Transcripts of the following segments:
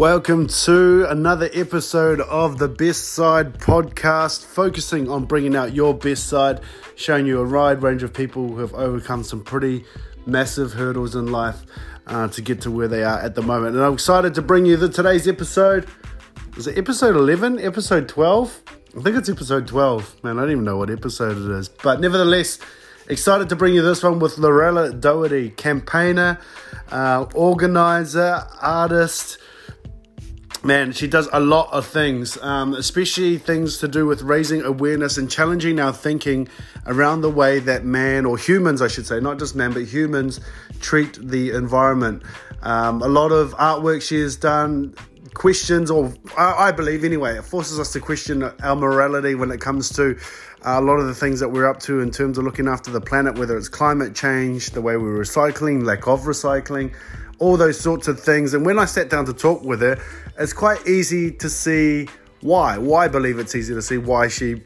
Welcome to another episode of the Best Side podcast, focusing on bringing out your best side, showing you a wide range of people who have overcome some pretty massive hurdles in life uh, to get to where they are at the moment. And I'm excited to bring you the today's episode. Is it episode 11? Episode 12? I think it's episode 12. Man, I don't even know what episode it is. But nevertheless, excited to bring you this one with Lorella Doherty, campaigner, uh, organizer, artist Man, she does a lot of things, um, especially things to do with raising awareness and challenging our thinking around the way that man, or humans, I should say, not just man, but humans treat the environment. Um, a lot of artwork she has done questions, or I, I, believe anyway, it forces us to question our morality when it comes to uh, a lot of the things that we're up to in terms of looking after the planet, whether it's climate change, the way we're recycling, lack of recycling all those sorts of things. And when I sat down to talk with her, it's quite easy to see why. Why I believe it's easy to see why she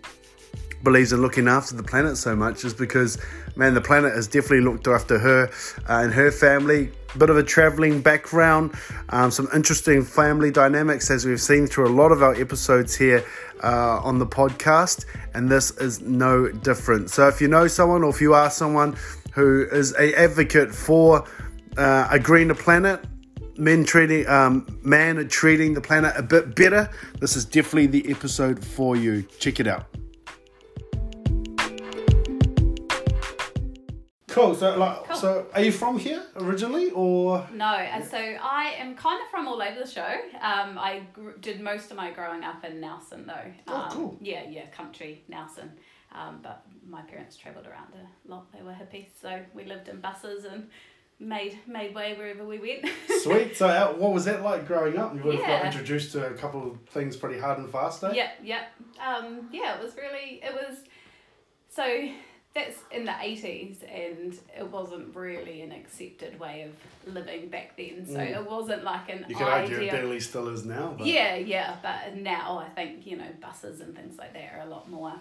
believes in looking after the planet so much is because, man, the planet has definitely looked after her uh, and her family. Bit of a traveling background, um, some interesting family dynamics as we've seen through a lot of our episodes here uh, on the podcast, and this is no different. So, if you know someone or if you are someone who is a advocate for uh, a greener planet, men treating um, man treating the planet a bit better. This is definitely the episode for you. Check it out. Cool. So, like, cool. so are you from here originally, or no? And so I am kind of from all over the show. Um, I gr- did most of my growing up in Nelson, though. Oh, um, oh, cool. Yeah, yeah, country Nelson. Um, but my parents travelled around a lot. They were hippies, so we lived in buses and made made way wherever we went. Sweet. So, how, what was that like growing up? You would have got introduced to a couple of things pretty hard and fast, eh? Yeah, yeah, um, yeah. It was really it was so that's in the eighties, and it wasn't really an accepted way of living back then. So mm. it wasn't like an. You could argue it barely still is now. But. Yeah, yeah, but now I think you know buses and things like that are a lot more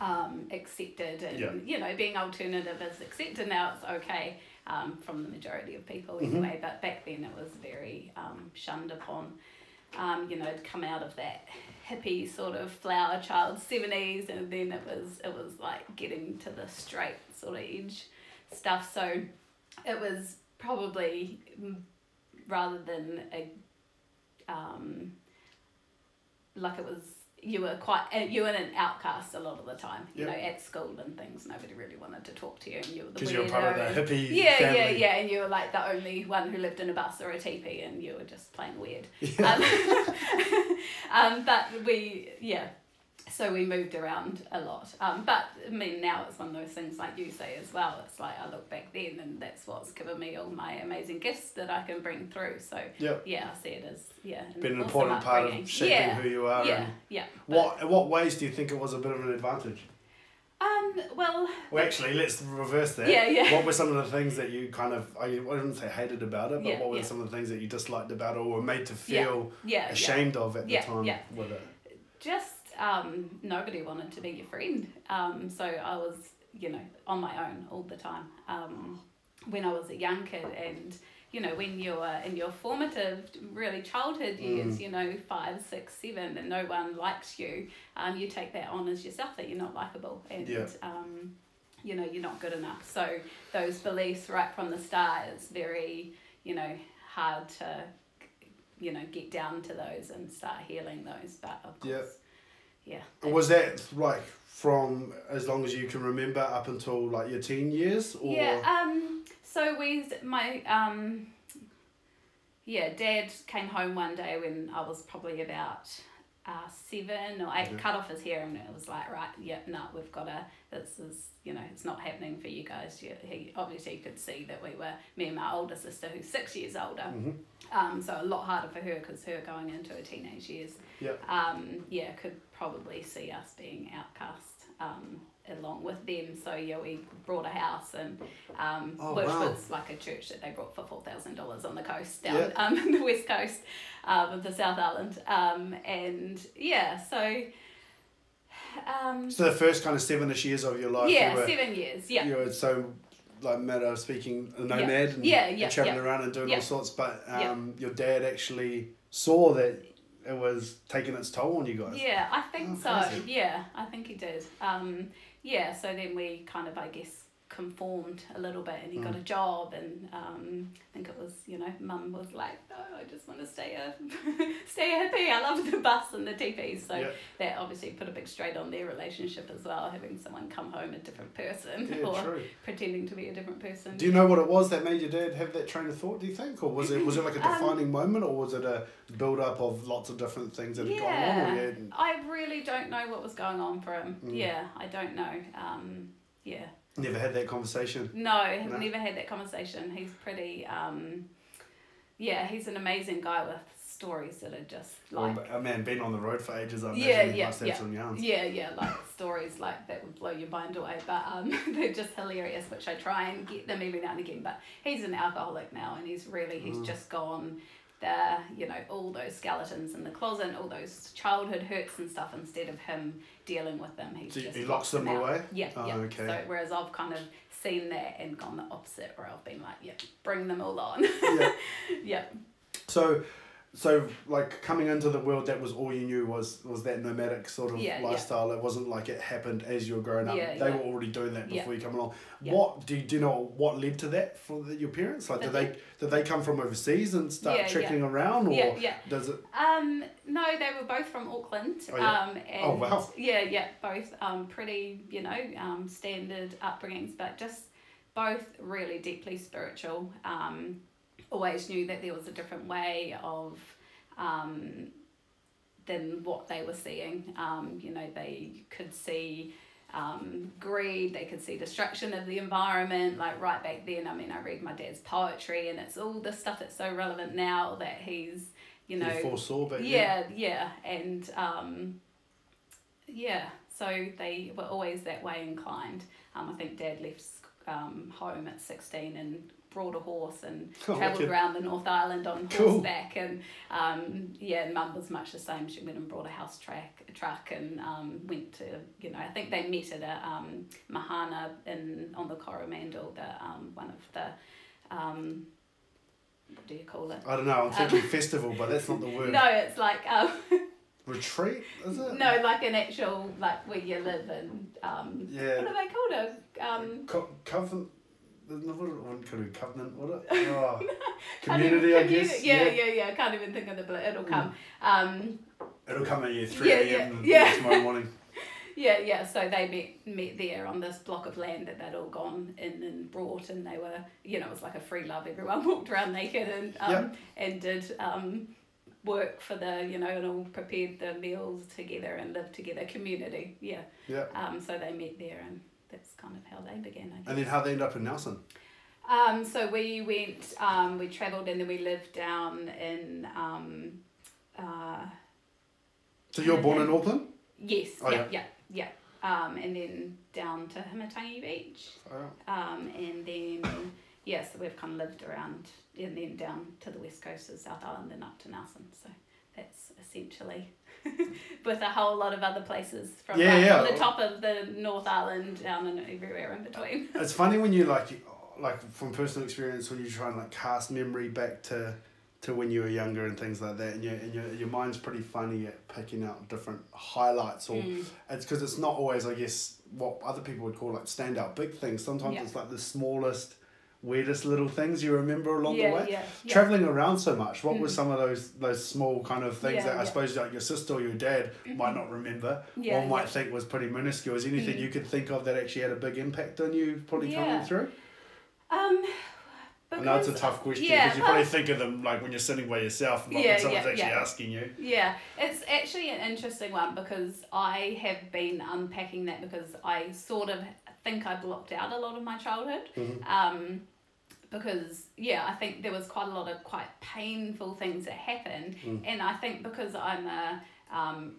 um, accepted, and yeah. you know being alternative is accepted now. It's okay um, from the majority of people mm-hmm. anyway. Mm-hmm. But back then it was very um, shunned upon. Um, you know, to come out of that hippie sort of flower child seventies, and then it was it was like getting to the straight sort of edge stuff. So it was probably rather than a um, like it was you were quite uh, you were an outcast a lot of the time. You yep. know, at school and things, nobody really wanted to talk to you, and you were because you were part of the hippie. Yeah, family. yeah, yeah, and you were like the only one who lived in a bus or a teepee, and you were just plain weird. Yeah. Um, um, but we, yeah, so we moved around a lot. Um, but I mean, now it's one of those things like you say as well. It's like I look back then, and that's what's given me all my amazing gifts that I can bring through. So yep. yeah, I see it as yeah, been an important part of shaping yeah. who you are. Yeah, yeah. What in what ways do you think it was a bit of an advantage? Um, well. Well, actually, let's reverse that. Yeah, yeah. What were some of the things that you kind of, I wouldn't say hated about it, but yeah, what were yeah. some of the things that you disliked about it or were made to feel yeah, ashamed of at the time yeah. with it? Just um, nobody wanted to be your friend. Um, so I was, you know, on my own all the time um, when I was a young kid. And, you know, when you're in your formative, really childhood years, mm. you know, five, six, seven, and no one likes you, um, you take that on as yourself that you're not likable. And, yeah. um, you know, you're not good enough. So those beliefs right from the start is very, you know, hard to you know get down to those and start healing those but of course yeah. Was that like from as long as you can remember up until like your teen years? Or? Yeah. Um. So we my um. Yeah, Dad came home one day when I was probably about uh, seven or eight, cut off his hair, and it was like, right, yeah, no, we've got to. This is, you know, it's not happening for you guys. Yeah, he obviously could see that we were me and my older sister, who's six years older. Mm-hmm. Um, so a lot harder for her because her going into her teenage years. Yeah. Um, yeah, could probably see us being outcast. Um, along with them. So yeah, we brought a house and um, oh, which wow. was like a church that they brought for four thousand dollars on the coast down um, the west coast um, of the South Island. Um, and yeah, so. Um, so the first kind of sevenish years of your life. Yeah, you were, seven years. Yeah. You were so like matter of speaking a nomad yeah. and, yeah, yeah, and traveling around and doing all sorts, but um, your dad actually saw that it was taking its toll on you guys. Yeah, I think Oh, so. Yeah, I think he did. Um, yeah, so then we kind of, I guess, conformed a little bit and he got Mm. a job and um, I think it was, you know, mum was like, no, I just want to stay a, stay happy. I love the bus and the TVs. So Yeah. that obviously put a big strain on their relationship as well, having someone come home a different person Yeah, or true. pretending to be a different person. Do you know what it was that made your dad have that train of thought? Do you think, or was it was it like a Um, defining moment, or was it a build up of lots of different things that had gone on? yeah, I really don't know what was going on for him. Mm. Yeah, I don't know. Um, yeah. Never had that conversation. No, No? never had that conversation. He's pretty, um, yeah, he's an amazing guy with stories that are just like, Well, a man been on the road for ages. I Yeah, yeah, yeah. yeah, yeah, like stories like that would blow your mind away. But um, they're just hilarious, which I try and get them every now and again. But he's an alcoholic now, and he's really, he's Mm. just gone. The you know all those skeletons in the closet, all those childhood hurts and stuff. Instead of him dealing with them, he's So just he locks them out. away? Yeah, Oh, yeah. okay. So whereas I've kind of seen that and gone the opposite, where I've been like, yeah, bring them all on. yeah. yeah, So, so like coming into the world, that was all you knew was was that nomadic sort of Yeah, yeah. lifestyle. It wasn't like it happened as you were growing up. Yeah, they yeah. were already doing that Yeah. before you come along. Yeah. What do you, do you know? What led to that for the, your parents? Like, did they did they come from overseas and start Yeah, trickling around, or yeah, yeah. does it? Um, no, they were both from Auckland. Oh, yeah? Um, and Oh, wow. Yeah, yeah, both um, pretty, you know, um, standard upbringings, but just both really deeply spiritual. Um, always knew that there was a different way of um, than what they were seeing. Um, you know, they could see um, greed, they could see destruction of the environment. Like right back then, I mean, I read my dad's poetry, and it's all the stuff that's so relevant now that he's, you know, he foresaw, but yeah, yeah, and um, yeah, so they were always that way inclined. Um, I think Dad left um, home at sixteen and brought a horse and Oh, travelled wicked. around the North Island on Cool. horseback. And um, yeah, and Mum was much the same. She went and brought a house track, a truck, and um, went to you know I think they met at a um, Mahana in on the Coromandel, the um, one of the um, what do you call it? I don't know. I'm Um, thinking festival, but that's not the word. No, it's like um, Retreat, is it? no, like an actual like where you live and um, Yeah. what are they called? A um, Co- covenant. What it could be covenant, would it? Oh, even- community, I commu- guess. Yeah, yeah, yeah. I can't even think of the but it'll come. Um, It'll come at you three Yeah, a.m. yeah, yeah. tomorrow morning. yeah, yeah. So they met met there on this block of land that they'd all gone in and brought, and they were, you know, it was like a free love. Everyone walked around naked and um, Yep. and did um, work for the, you know, and all prepared the meals together and lived together. Community, yeah. Yeah. Um, so they met there, and that's kind of how they began. I guess. And then how they end up in Nelson? Um, so we went, um, we travelled and then we lived down in, um, uh, So you're born in Auckland? yes, Oh, yeah, yeah, yeah. Um, and then down to Himatangi Beach. Oh, Um, and then, yeah, so we've kind of lived around and then down to the west coast of South Island and up to Nelson. So that's essentially with a whole lot of other places from, Yeah, like, yeah. from the top of the North Island down and everywhere in between. It's funny when you like, like from personal experience, when you try and like cast memory back to, to when you were younger and things like that, and your and your, your mind's pretty funny at picking out different highlights, or Mm. it's because it's not always, I guess, what other people would call like standout big things. Sometimes Yeah. it's like the smallest, weirdest little things you remember along yeah, the way. yeah, yeah. Traveling around so much, what were Mm. some of those those small kind of things that I suppose like your sister or your dad might not remember or might think was pretty minuscule? Is anything Mm. you could think of that actually had a big impact on you, probably coming through? Um, I know it's a tough question because you probably think of them like when you're sitting by yourself, not Yeah, when someone's actually asking you. Yeah, it's actually an interesting one because I have been unpacking that because I sort of think I blocked out a lot of my childhood. Mhm. Um, because yeah, I think there was quite a lot of quite painful things that happened, Mm. and I think because I'm a um,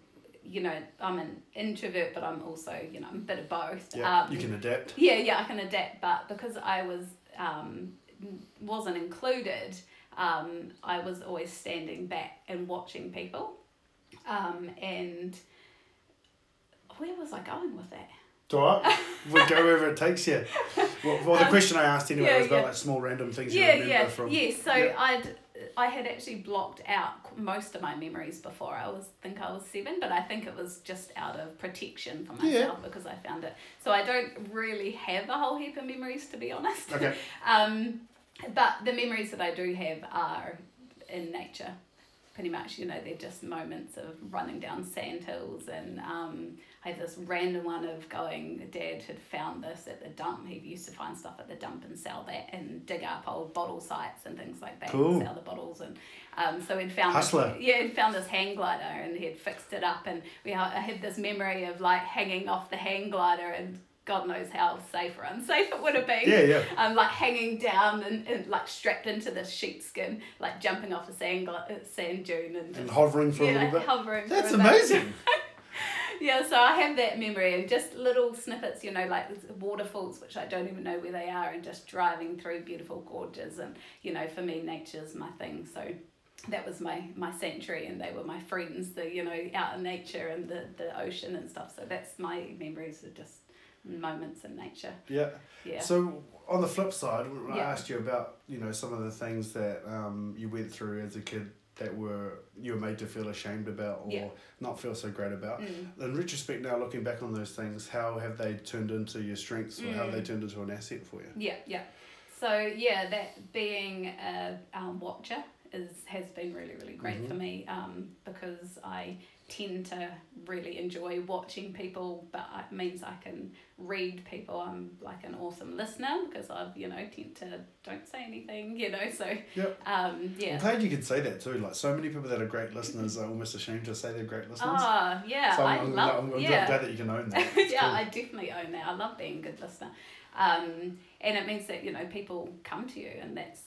you know, I'm an introvert, but I'm also you know I'm a bit of both. Yeah, um, you can adapt. yeah, yeah, I can adapt, but because I was um, wasn't included, um, I was always standing back and watching people. Um, and where was I going with that? It's all right. we'll go wherever it takes you. Well, well the um, question I asked anyway yeah, was about yeah. like small random things you yeah, remember yeah. from. Yes, so yeah. I'd I had actually blocked out most of my memories before I was think I was seven, but I think it was just out of protection for myself because I found it. So I don't really have a whole heap of memories to be honest. Okay. um, but the memories that I do have are in nature pretty much, you know, they're just moments of running down sand hills. And um, I had this random one of going, Dad had found this at the dump. He used to find stuff at the dump and sell that and dig up old bottle sites and things like that cool. and sell the bottles. And um, so he'd found Hustler. This, yeah, he'd found this hang glider and he'd fixed it up. And we I had this memory of like hanging off the hang glider and God knows how safe or unsafe it would have been. Yeah, yeah. Um, like hanging down and, and like strapped into this sheepskin, like jumping off a sand, uh, sand dune and, just, and hovering for yeah, a little bit. hovering. That's amazing. yeah, so I have that memory and just little snippets, you know, like waterfalls, which I don't even know where they are, and just driving through beautiful gorges. And, you know, for me, nature's my thing. So that was my, my sanctuary, and they were my friends, the, you know, out in nature and the, the ocean and stuff. So that's my memories of just moments in nature. Yeah. Yeah. So on the flip side, when yeah. I asked you about you know some of the things that um, you went through as a kid that were you were made to feel ashamed about or yeah. not feel so great about. Mm. In retrospect, now looking back on those things, how have they turned into your strengths or mm. how have they mm. turned into an asset for you? Yeah, yeah. So yeah, that being a um, watcher is has been really really great mm-hmm. for me um, because I tend to really enjoy watching people, but it means I can read people. I'm like an awesome listener because I've you know tend to don't say anything, you know. So yep. um, yeah. I'm glad you could say that too. Like so many people that are great listeners are almost ashamed to say they're great listeners. Ah, yeah, so I'm, I'm, love. I'm, I'm yeah. glad that you can own that. yeah, cool. I definitely own that. I love being a good listener, um, and it means that you know people come to you, and that's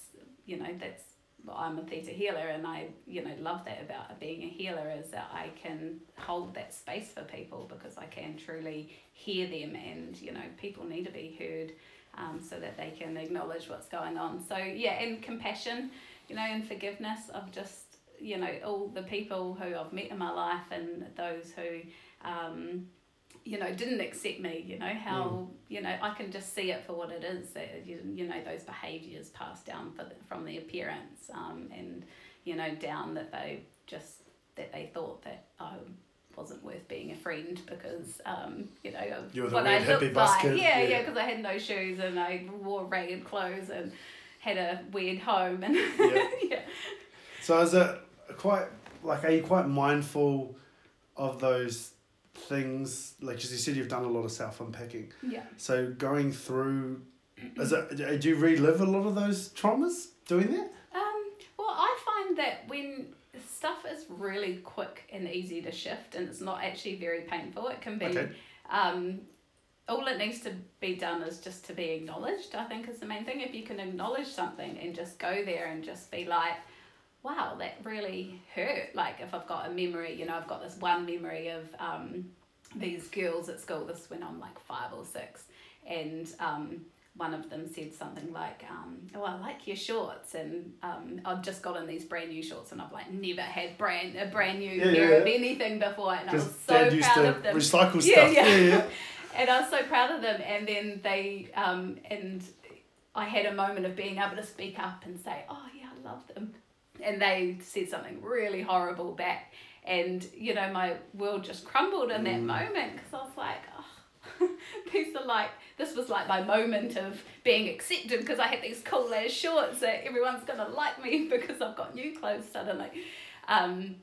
you know that's I'm a theta healer and I you know love that about being a healer is that I can hold that space for people because I can truly hear them and you know people need to be heard um, so that they can acknowledge what's going on. So yeah and compassion you know and forgiveness. Of just you know all the people who I've met in my life and those who um, you know didn't accept me you know how mm. you know i can just see it for what it is that you, you know those behaviors passed down for the, from the appearance um, and you know down that they just that they thought that i wasn't worth being a friend because um, you know You're what I looked like. Yeah, yeah, because I had no shoes and I wore ragged clothes and had a weird home and yeah. yeah. So is it quite like are you quite mindful of those things like as you said you've done a lot of self unpacking yeah. So going through is it do you relive a lot of those traumas doing that? Um well i find that when stuff is really quick and easy to shift and it's not actually very painful it can be okay. um all it needs to be done is just to be acknowledged i think is the main thing. If you can acknowledge something and just go there and just be like wow, that really hurt. Like if I've got a memory, you know, I've got this one memory of um, these girls at school, this when I'm like five or six, and um, one of them said something like, um, "Oh, I like your shorts," and um, I've just gotten these brand new shorts, and I've like never had brand a brand new yeah, pair yeah, of anything before, and I was so proud of them. Recycle yeah, stuff. Yeah. yeah, yeah. and I was so proud of them, and then they um, and I had a moment of being able to speak up and say, "Oh yeah, I love them." And they said something really horrible back and you know my world just crumbled in that mm. moment because i was like oh these are like this was like my moment of being accepted because i had these cool ass shorts that everyone's gonna like me because i've got new clothes suddenly um,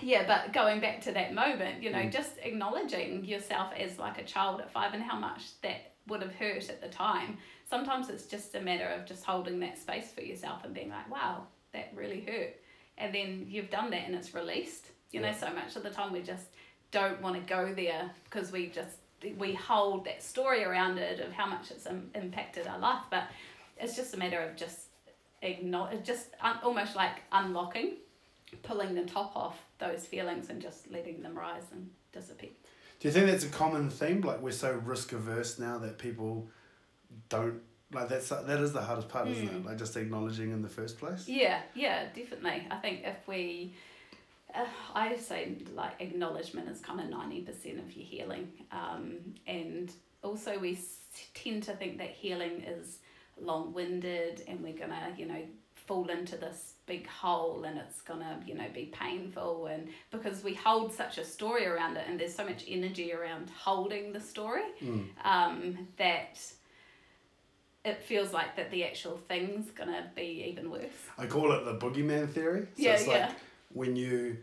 yeah but going back to that moment you know mm. just acknowledging yourself as like a child at five and how much that would have hurt at the time sometimes it's just a matter of just holding that space for yourself and being like wow that really hurt. And then you've done that and it's released you know so much of the time we just don't want to go there because we just we hold that story around it of how much it's um, impacted our life. But it's just a matter of just acknowledge just un- almost like unlocking pulling the top off those feelings and just letting them rise and disappear. Do you think that's a common theme? Like we're so risk averse now that people don't like that's that is the hardest part, mm. isn't it? Hmm. Like just acknowledging in the first place. Yeah, yeah, definitely. I think if we, uh, I say like acknowledgement is kind of ninety percent of your healing, um, and also we s- tend to think that healing is long winded and we're gonna you know fall into this big hole and it's gonna you know be painful and because we hold such a story around it and there's so much energy around holding the story Mm. um, that it feels like that the actual thing's gonna be even worse. I call it the boogeyman theory. So Yeah, it's like yeah. when you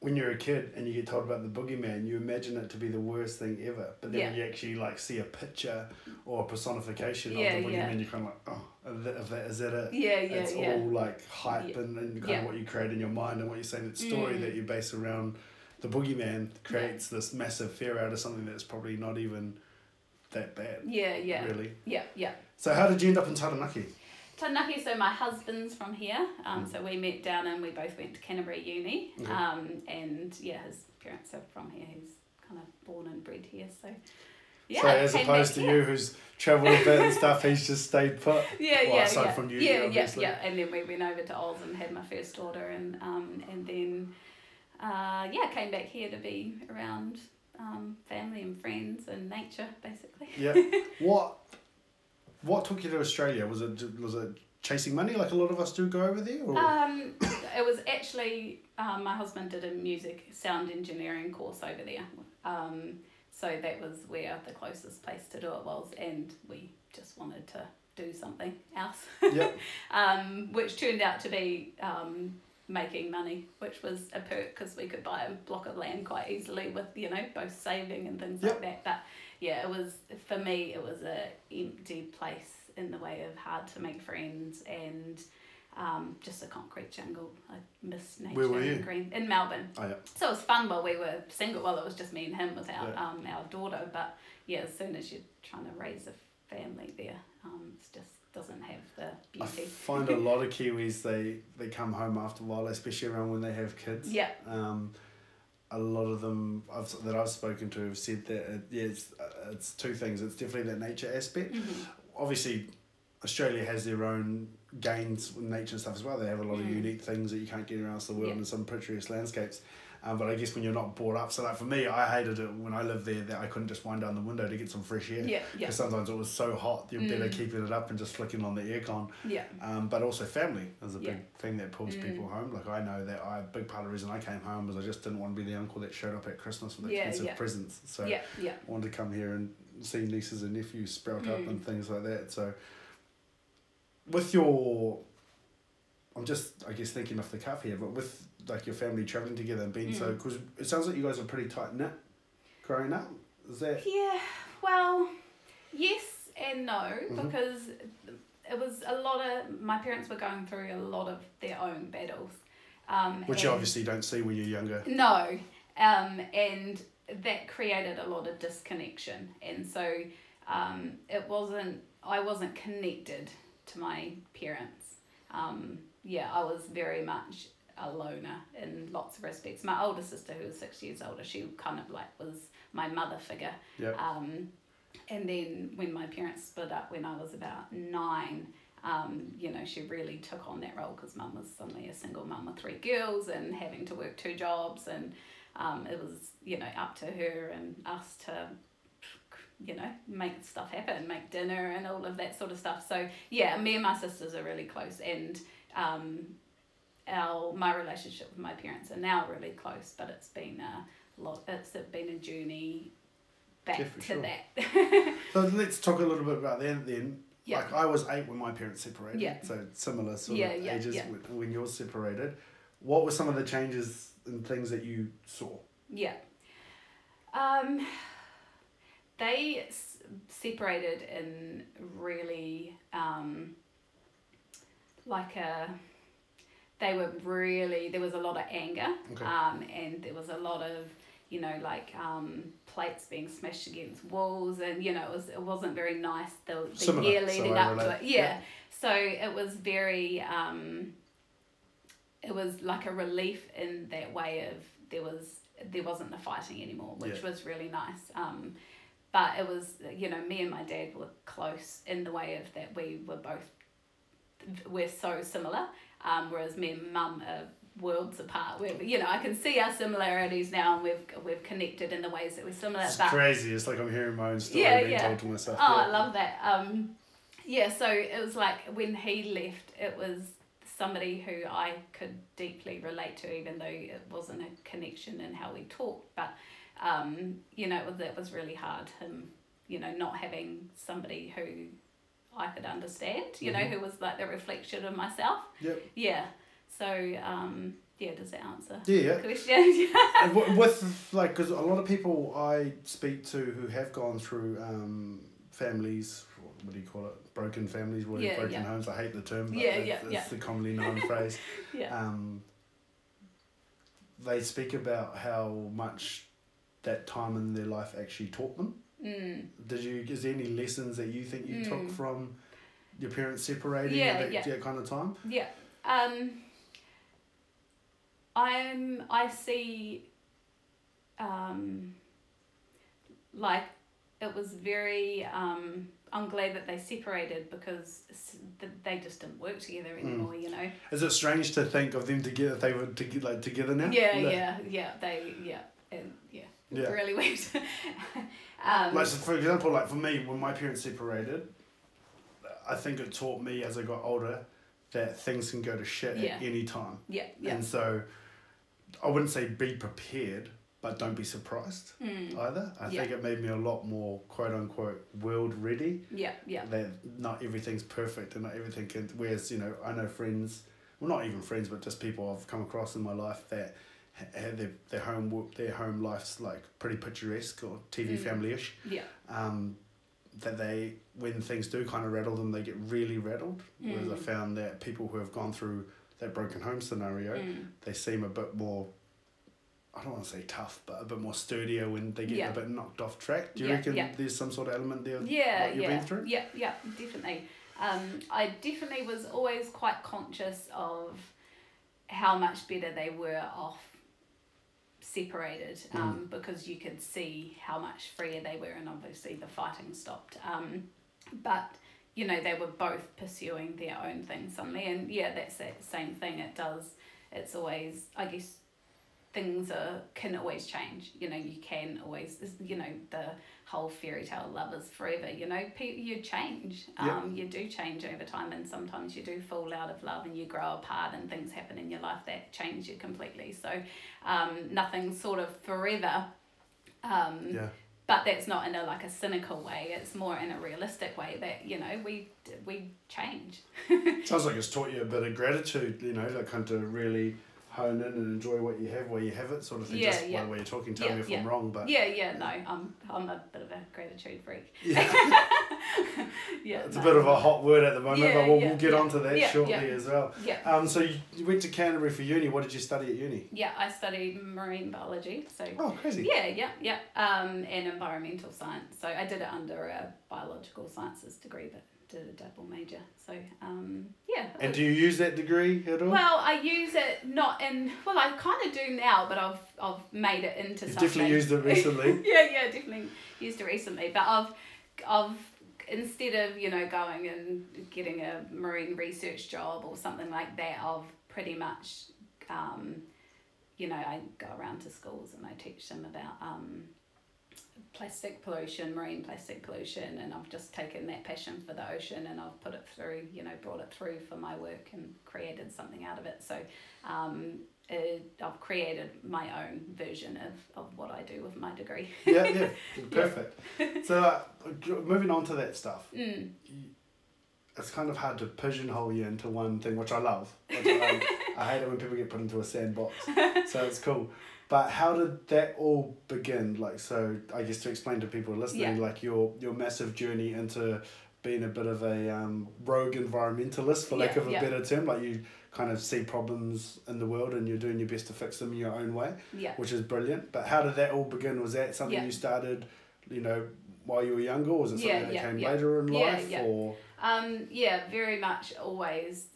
when you're a kid and you get told about the boogeyman, you imagine it to be the worst thing ever. But then when you actually like see a picture or a personification Yeah, of the boogeyman, yeah. you're kind of like, oh, is that, is that, it? Yeah, yeah, it's yeah. all like hype Yeah. and, and kind Yeah. of what you create in your mind and what you say in that story Mm. that you base around the boogeyman creates this massive fear out of something that's probably not even that bad. Yeah, yeah. Really. Yeah, yeah. So how did you end up in Taranaki? Taranaki, so my husband's from here, um, so we met down and we both went to Canterbury Uni, Okay. um, and yeah, his parents are from here. He's kind of born and bred here, so yeah. so as opposed to here. you who's travelled a bit and stuff, he's just stayed put. Yeah, Well, yeah, aside yeah. from you, yeah, yeah, yeah. And then we went over to Oz and had my first daughter, and um, and then uh, yeah, came back here to be around um, family and friends and nature, basically. Yeah. what what took you to Australia? Was it was it chasing money like a lot of us do go over there? Or? Um, it was actually um, my husband did a music sound engineering course over there, um, so that was where the closest place to do it was, and we just wanted to do something else, Yep. um, which turned out to be um, making money, which was a perk because we could buy a block of land quite easily with you know both saving and things Yep. like that. But yeah, it was for me it was a empty place in the way of hard to make friends and um, just a concrete jungle. I miss nature Where were you? green in Melbourne. Oh, yeah. So it was fun while we were single. Well, it was just me and him without Yeah. um, our daughter. But yeah, as soon as you're trying to raise a family there, um, it just doesn't have the I find a lot of Kiwis they they come home after a while, especially around when they have kids. Yeah, Um, a lot of them I've, that I've spoken to have said that it, yeah, it's, uh, it's two things. It's definitely that nature aspect. Mhm. Obviously, Australia has their own gains with nature and stuff as well. They have a lot of Mm. unique things that you can't get around else in the world Yeah. and some picturesque landscapes. Um, but I guess when you're not brought up, so like for me, I hated it when I lived there that I couldn't just wind down the window to get some fresh air. yeah, yeah, Because sometimes it was so hot, you're better Mm. keeping it up and just flicking on the aircon. yeah, Um, but also family is a Yeah. big thing that pulls Mm. people home. Like I know that I a big part of the reason I came home was I just didn't want to be the uncle that showed up at Christmas with Yeah, expensive yeah. presents. So yeah, yeah. I wanted to come here and see nieces and nephews sprout up Mm. and things like that. So with your I'm just I guess thinking off the cuff here, but with like your family traveling together and being so Mm. because it sounds like you guys are pretty tight knit growing up. Is that Yeah, well, yes and no, Mhm. because it was a lot of my parents were going through a lot of their own battles. Um, which you obviously don't see when you're younger. No, um, and that created a lot of disconnection, and so um, it wasn't. I wasn't connected to my parents. Um, yeah, I was very much a loner in lots of respects. My older sister, who was six years older, she kind of like was my mother figure. Yeah. Um, and then when my parents split up when I was about nine, um, you know, she really took on that role because mum was suddenly a single mum with three girls and having to work two jobs. And um, it was, you know, up to her and us to, you know, make stuff happen, make dinner and all of that sort of stuff. So, yeah, me and my sisters are really close. And um, our my relationship with my parents are now really close, but it's been a lot, it's been a journey back Yeah, to sure. that. So let's talk a little bit about that then. Yeah. Like I was eight when my parents separated. Yeah. So similar sort Yeah, of yeah, ages yeah. when- when yours separated. What were some of the changes and things that you saw? Yeah. Um, they s- separated in really um, like a. They were really there was a lot of anger, Okay. um, and there was a lot of you know like um, plates being smashed against walls, and you know it was it wasn't very nice the, the Similar, year leading I up to it. Yeah. So it was very. Um, it was like a relief in that way of there was there wasn't the fighting anymore, which Yeah. was really nice. Um, but it was you know me and my dad were close in the way of that we were both we're so similar. Um, whereas me and mum are worlds apart. we you know, I can see our similarities now, and we've we've connected in the ways that we're similar. It's but crazy. It's like I'm hearing my own story Yeah, being yeah. told to myself. Oh, yeah. I love that. Um, yeah, so it was like when he left, it was somebody who I could deeply relate to, even though it wasn't a connection in how we talked. But um, you know, it was, it was really hard. Him, you know, not having somebody who I could understand. You know, Mhm. who was like the reflection of myself. Yep. Yeah. So um, yeah, does that answer Yeah, yeah. the question? And wi- with like because a lot of people I speak to who have gone through um, families what do you call it broken families what Yeah, broken yeah. homes I hate the term but Yeah, it's, yeah, it's yeah. the commonly known phrase yeah. um, they speak about how much that time in their life actually taught them Mm. did you is there any lessons that you think you took Mm. from your parents separating Yeah, at that, yeah. that kind of time Yeah. Um I'm I see um like it was very um I'm glad that they separated because they just didn't work together Mm. anymore, you know. is it strange to think of them together they were to, like together now Yeah, yeah, yeah. They yeah, and yeah. Yeah. Really weird. Um Like so for example, like for me, when my parents separated, I think it taught me as I got older that things can go to shit Yeah. at any time. yeah, yeah. And so I wouldn't say be prepared, but don't be surprised Mm. either. I Yeah. think it made me a lot more quote unquote world ready. Yeah, yeah. That not everything's perfect and not everything can whereas, you know, I know friends well not even friends but just people I've come across in my life that their, their home their home life's like pretty picturesque or TV Mm. family ish Yeah. um, that they when things do kind of rattle them they get really rattled whereas i Mm. found that people who have gone through that broken home scenario Mm. they seem a bit more i don't want to say tough but a bit more sturdier when they get Yeah. a bit knocked off track do you Yeah, reckon yeah. there's some sort of element there yeah, yeah, been through yeah, yeah, definitely. Um, I definitely was always quite conscious of how much better they were off separated um, because you could see how much freer they were and obviously the fighting stopped. Um, but you know they were both pursuing their own thing suddenly and yeah that's that same thing. It does it's always i guess things are can always change. You know you can always you know the whole fairy tale lovers forever you know pe- you change um you do change over time and sometimes you do fall out of love and you grow apart and things happen in your life that change you completely. So um nothing's sort of forever um yeah. but that's not in a like a cynical way it's more in a realistic way that you know we we change. Sounds like it's taught you a bit of gratitude you know like kind of really hone in and enjoy what you have where you have it sort of thing Yeah, just yeah. way you're talking tell Yeah, me if yeah. i'm wrong but yeah yeah no i'm i'm a bit of a gratitude freak yeah. yeah it's no. a bit of a hot word at the moment but we'll, we'll get onto that shortly as well yeah Um, so you, you went to Canterbury for uni. What did you study at uni? yeah i studied marine biology so Oh, crazy. yeah yeah yeah um and environmental science so i did it under a biological sciences degree but did a double major so um yeah And do you use that degree at all? Well, I use it not in. Well, I kind of do now, but I've I've made it into You've something. definitely used it recently. yeah, yeah, definitely used it recently. But I've I've instead of you know going and getting a marine research job or something like that, I've pretty much, um, you know, I go around to schools and I teach them about um, plastic pollution, marine plastic pollution, and I've just taken that passion for the ocean and I've put it through, you know, brought it through for my work and created something out of it. So um, it, I've created my own version of, of what I do with my degree. yeah, yeah, perfect. So uh, moving on to that stuff, Mm. it's kind of hard to pigeonhole you into one thing, which I love. Which I, I hate it when people get put into a sandbox, so it's cool. But how did that all begin? Like, so I guess to explain to people listening, Yeah. like your your massive journey into being a bit of a um, rogue environmentalist, for lack Yeah, of a yeah. better term, like you kind of see problems in the world and you're doing your best to fix them in your own way, Yeah. which is brilliant. But how did that all begin? Was that something you started, you know, while you were younger, or was it something that came later in life, yeah. or Um, yeah, very much always,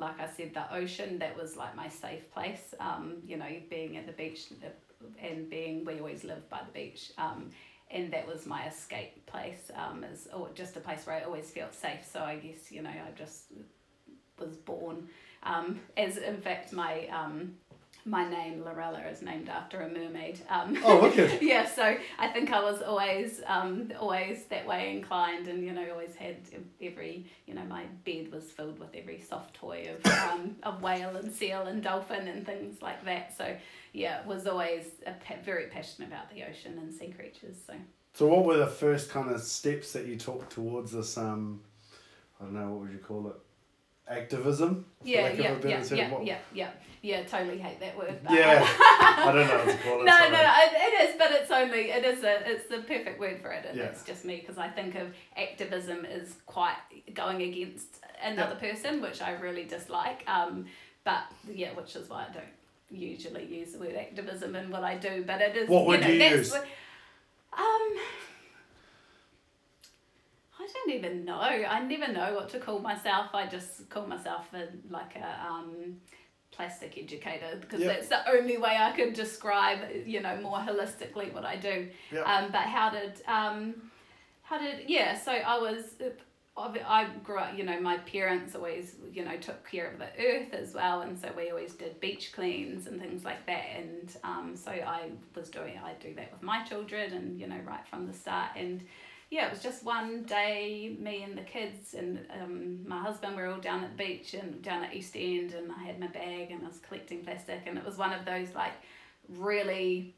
like I said, the ocean, that was like my safe place. Um, you know, being at the beach uh, and being, we always lived by the beach. Um, and that was my escape place, um, is or just a place where I always felt safe. So I guess, you know, I just was born. Um, as in fact, my um, my name Lorella is named after a mermaid. Um, oh, okay. yeah, so I think I was always um, always that way inclined, and you know always had every you know my bed was filled with every soft toy of um, of whale and seal and dolphin and things like that. So yeah, was always a pa- very passionate about the ocean and sea creatures. So. So what were the first kind of steps that you took towards this? Um, I don't know what would you call it activism. Yeah, yeah, yeah, yeah, yeah, yeah, yeah. Totally hate that word. Yeah, I don't know what to call it. no, sorry. no, it is, but it's only it is a it's the perfect word for it, and yeah. it's just me because I think of activism as quite going against another yep. person, which I really dislike. Um, but yeah, which is why I don't usually use the word activism in what I do. But it is. What would you, know, you use? um don't even know. I never know what to call myself. I just call myself a, like a um, plastic educator because yep. that's the only way I could describe, you know, more holistically what I do. Yep. Um, but how did, um, how did, yeah, so I was, I grew up, you know, my parents always, you know, took care of the earth as well. And so we always did beach cleans and things like that. And um, so I was doing, I do that with my children and, you know, right from the start. And, yeah, it was just one day, me and the kids and um, my husband were all down at the beach and down at East End, and I had my bag and I was collecting plastic, and it was one of those like really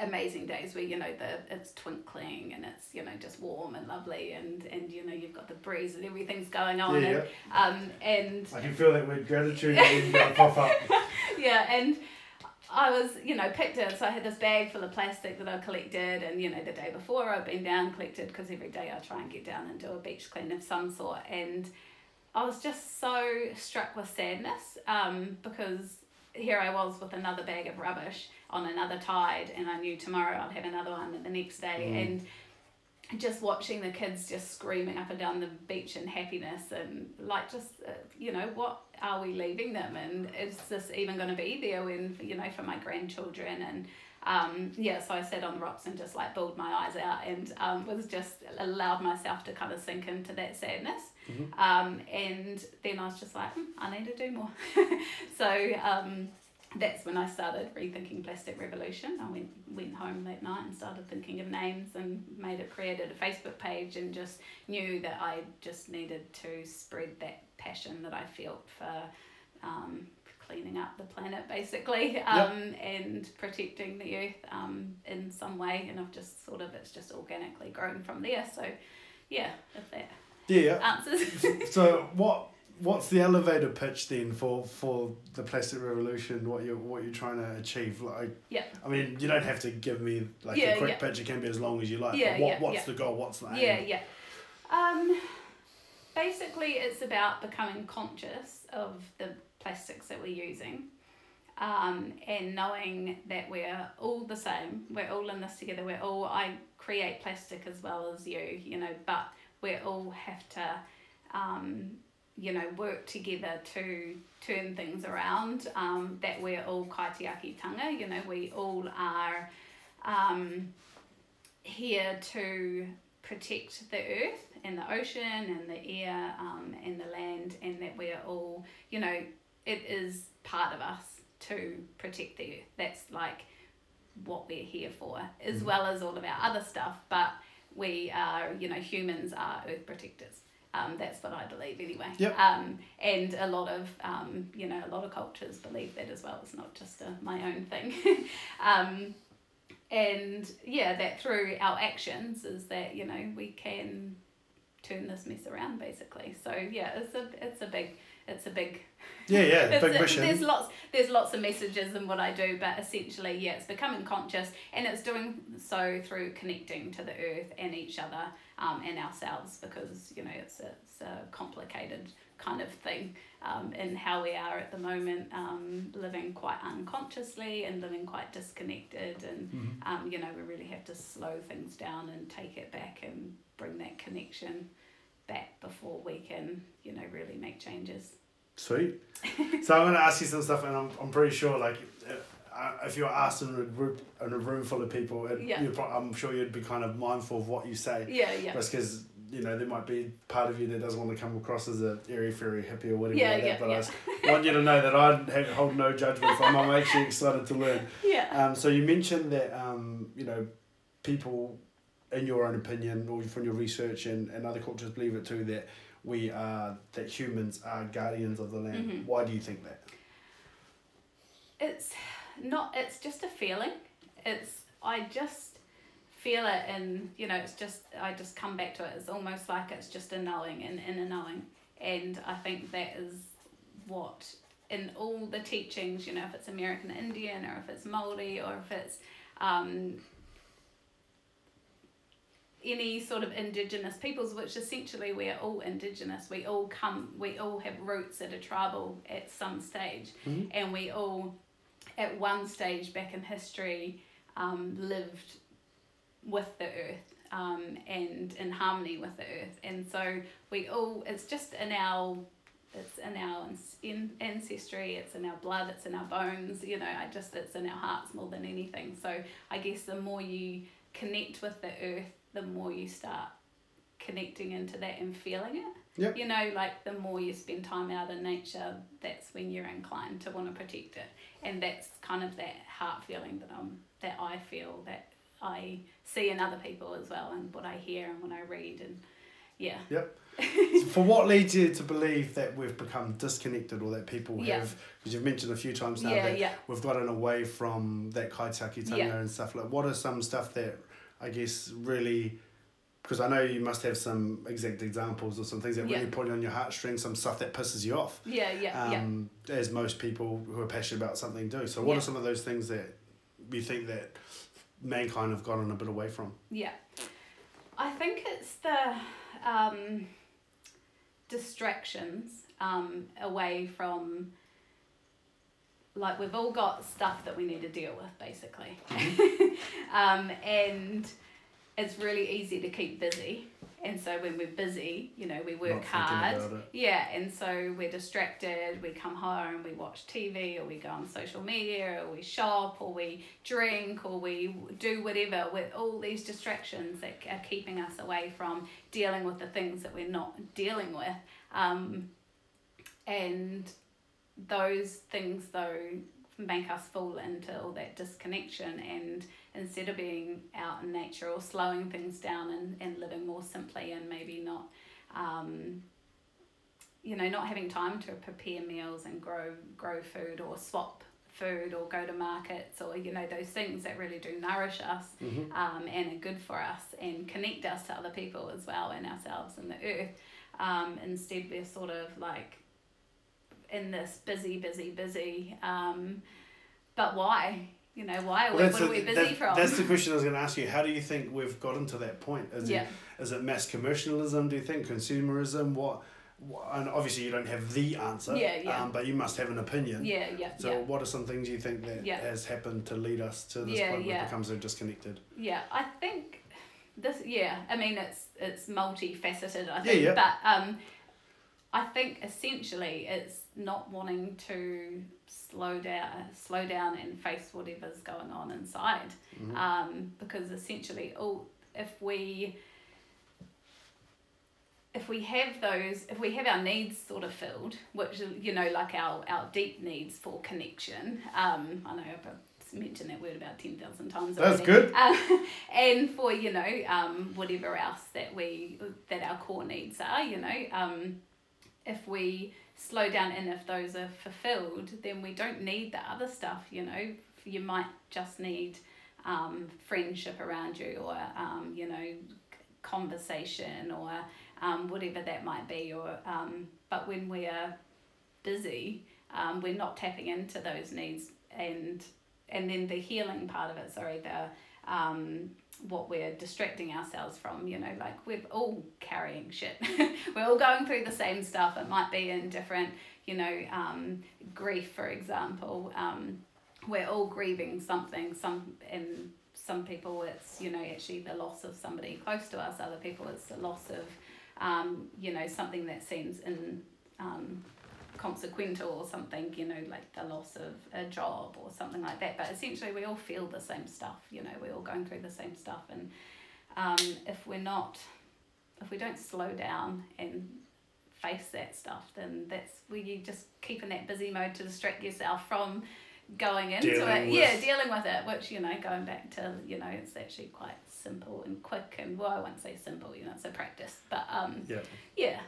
amazing days where you know the it's twinkling and it's you know just warm and lovely and and you know you've got the breeze and everything's going on yeah, and yeah. um and I can feel that word gratitude pop up. yeah, and I was, you know, picked it. So I had this bag full of plastic that I collected, and you know, the day before I'd been down collected because every day I try and get down and do a beach clean of some sort. And I was just so struck with sadness um, because here I was with another bag of rubbish on another tide, and I knew tomorrow I'd have another one, and the next day, mm. and just watching the kids just screaming up and down the beach in happiness and like just uh, you know what are we leaving them? And is this even going to be there when you know for my grandchildren? And um, yeah so I sat on the rocks and just like bawled my eyes out and um, was just allowed myself to kind of sink into that sadness. Mm-hmm. um, and then I was just like hmm, I need to do more. So um, that's when I started rethinking Plastic Revolution. I went went home that night and started thinking of names and made it created a Facebook page and just knew that I just needed to spread that passion that I felt for um, cleaning up the planet basically um, yep. and protecting the earth um, in some way and I've just sort of it's just organically grown from there so yeah if that yeah answers so what what's the elevator pitch then for for the plastic revolution? What you're what you're trying to achieve? Like yeah. I mean you don't have to give me like yeah, a quick yeah. pitch. It can be as long as you like yeah, what, yeah, what's the goal? What's the aim? yeah yeah. Um basically it's about becoming conscious of the plastics that we're using um, and knowing that we're all the same. We're all in this together. We're all i create plastic as well as you you know but we all have to um, you know, work together to turn things around, um, that we're all kaitiaki tanga, you know, we all are um, here to protect the earth and the ocean and the air um, and the land, and that we're all, you know, it is part of us to protect the earth. That's like what we're here for, as mm. well as all of our other stuff, but we are, you know, humans are earth protectors. Um, that's what I believe anyway. Yep. Um, and a lot of um, you know a lot of cultures believe that as well. It's not just a, my own thing. um, and yeah, that through our actions is that you know we can turn this mess around basically. So yeah, it's a it's a big it's a big yeah yeah big mission. There's lots there's lots of messages in what I do, but essentially yeah, it's becoming conscious and it's doing so through connecting to the earth and each other um, and ourselves because you know it's a, it's a complicated kind of thing um, in how we are at the moment um, living quite unconsciously and living quite disconnected and mm-hmm. um, you know we really have to slow things down and take it back and bring that connection back before we can you know really make changes sweet so i'm going to ask you some stuff and i'm, I'm pretty sure like uh, if you're asked in a group in a room full of people, it, yeah. pro- I'm sure you'd be kind of mindful of what you say. Yeah, yeah. Just because you know, there might be part of you that doesn't want to come across as a airy fairy hippie or whatever Yeah, like yeah, that. But yeah. I want you to know that I have- hold no judgment from. I'm actually excited to learn. Yeah. Um, so you mentioned that um, you know people, in your own opinion or from your research and, and other cultures believe it too that we are that humans are guardians of the land. Mhm. Why do you think that? it's not it's just a feeling it's i just feel it and you know it's just i just come back to it it's almost like it's just a knowing and in a knowing and i think that is what in all the teachings you know if it's american indian or if it's maori or if it's um, any sort of indigenous peoples which essentially we are all indigenous. We all come we all have roots at a tribal at some stage. Mhm. and we all at one stage back in history um, lived with the earth um, and in harmony with the earth. And so we all it's just in our it's in our in ancestry it's in our blood it's in our bones you know i just it's in our hearts more than anything. So i guess the more you connect with the earth the more you start connecting into that and feeling it Yep. you know like the more you spend time out in nature that's when you're inclined to want to protect it and that's kind of that heart feeling that um that I feel that I see in other people as well and what I hear and what I read and yeah Yep. For what leads you to believe that we've become disconnected or that people Yeah. have, because you've mentioned a few times now yeah that yeah we've gotten away from that kaitiakitanga and stuff like what are some stuff that I guess really because I know you must have some exact examples or some things that Yeah. really pull on your heartstrings, some stuff that pisses you off. yeah yeah yeah Um, as most people who are passionate about something do. So what Yeah. are some of those things that you think that mankind have gotten a bit away from? Yeah. I think it's the um, distractions um, away from, like, we've all got stuff that we need to deal with, basically. um, and it's really easy to keep busy. And so when we're busy, you know, we work hard. Yeah, and so we're distracted, we come home, we watch TV, or we go on social media, or we shop, or we drink, or we do whatever with all these distractions that are keeping us away from dealing with the things that we're not dealing with. Um, and those things, though, make us fall into all that disconnection and instead of being out in nature or slowing things down and, and living more simply and maybe not um, you know not having time to prepare meals and grow grow food or swap food or go to markets or you know those things that really do nourish us Mhm. um, and are good for us and connect us to other people as well and ourselves and the earth um, instead we're sort of like in this busy busy busy um, but why you know why are we, Well, what are we busy that- from That's the question I was going to ask you. How do you think we've gotten to that point? Is yeah it is it mass commercialism? Do you think consumerism? What? and obviously you don't have the answer. Yeah, yeah. Um, but you must have an opinion. yeah yeah So yeah what are some things you think that has happened to lead us to this point where it becomes so disconnected? Yeah, I think this. Yeah, I mean it's it's multifaceted. I think, but um, I think essentially it's not wanting to slow down, slow down and face whatever's going on inside. Mhm. Um, because essentially, all if we if we have those, if we have our needs sort of filled, which you know, like our our deep needs for connection. Um, I know I've mentioned that word about ten thousand times. That's already. good. Um, and for you know, um, whatever else that we that our core needs are, you know, um, if we slow down and if those are fulfilled, then we don't need the other stuff. You know, you might just need um, friendship around you, or um, you know, conversation, or um, whatever that might be. Or um, but when we are busy, um, we're not tapping into those needs, and and then the healing part of it. Sorry, the um, what we're distracting ourselves from. You know, like we're all carrying shit. we're all going through the same stuff. It might be in different, you know, um, grief, for example. Um, we're all grieving something. Some in some people it's you know actually the loss of somebody close to us. Other people it's the loss of um, you know something that seems in um, consequential or something, you know, like the loss of a job or something like that. But essentially, we all feel the same stuff, you know, we're all going through the same stuff. And um, if we're not if we don't slow down and face that stuff, then that's where you just keep in that busy mode to distract yourself from going into Dealing it. with- Yeah, dealing with it, which, you know, going back to, you know, it's actually quite simple and quick and well I won't say simple, you know, it's a practice. But um Yeah. yeah.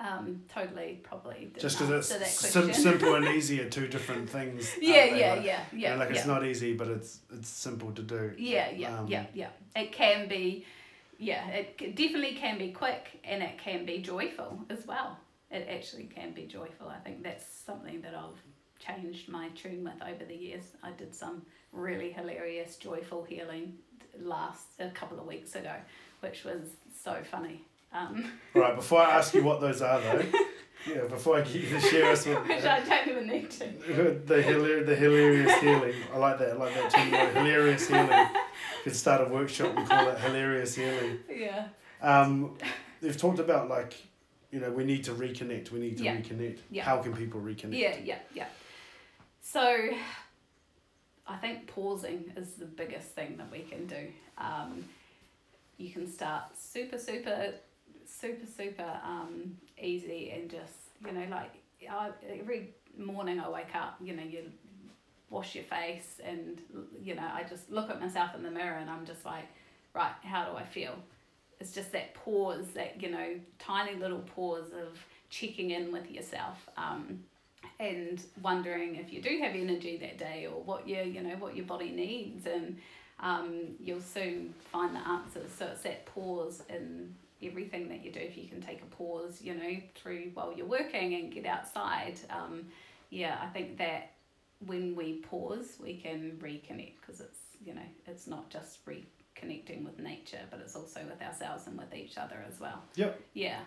Um, totally probably Just because it's that sim- simple and easy are two different things. yeah, yeah, Like, yeah, you yeah. know, like yeah. it's not easy, but it's it's simple to do. Yeah, yeah, Um, yeah, yeah. It can be, yeah, it definitely can be quick and it can be joyful as well. It actually can be joyful. I think that's something that I've changed my tune with over the years. I did some really hilarious, joyful healing last a couple of weeks ago, which was so funny. Um, Right, before I ask you what those are though, yeah, before I get you to share us with which I don't even need to. the hilar- the hilarious healing. I like that. I like that too. Hilarious healing. Could start a workshop and call it hilarious healing. Yeah. Um, they've talked about like, you know, we need to reconnect. We need to Yeah. reconnect. Yeah. How can people reconnect? Yeah, yeah, yeah. So I think pausing is the biggest thing that we can do. Um, you can start super, super, super, super um, easy and just, you know, like I, every morning I wake up, you know, you wash your face and, you know, I just look at myself in the mirror and I'm just like, right, how do I feel? It's just that pause, that, you know, tiny little pause of checking in with yourself. Um, and wondering if you do have energy that day or what your you know what your body needs and um, you'll soon find the answers so it's that pause in everything that you do if you can take a pause you know through while you're working and get outside um, yeah i think that when we pause we can reconnect because it's you know it's not just reconnecting with nature but it's also with ourselves and with each other as well Yep. yeah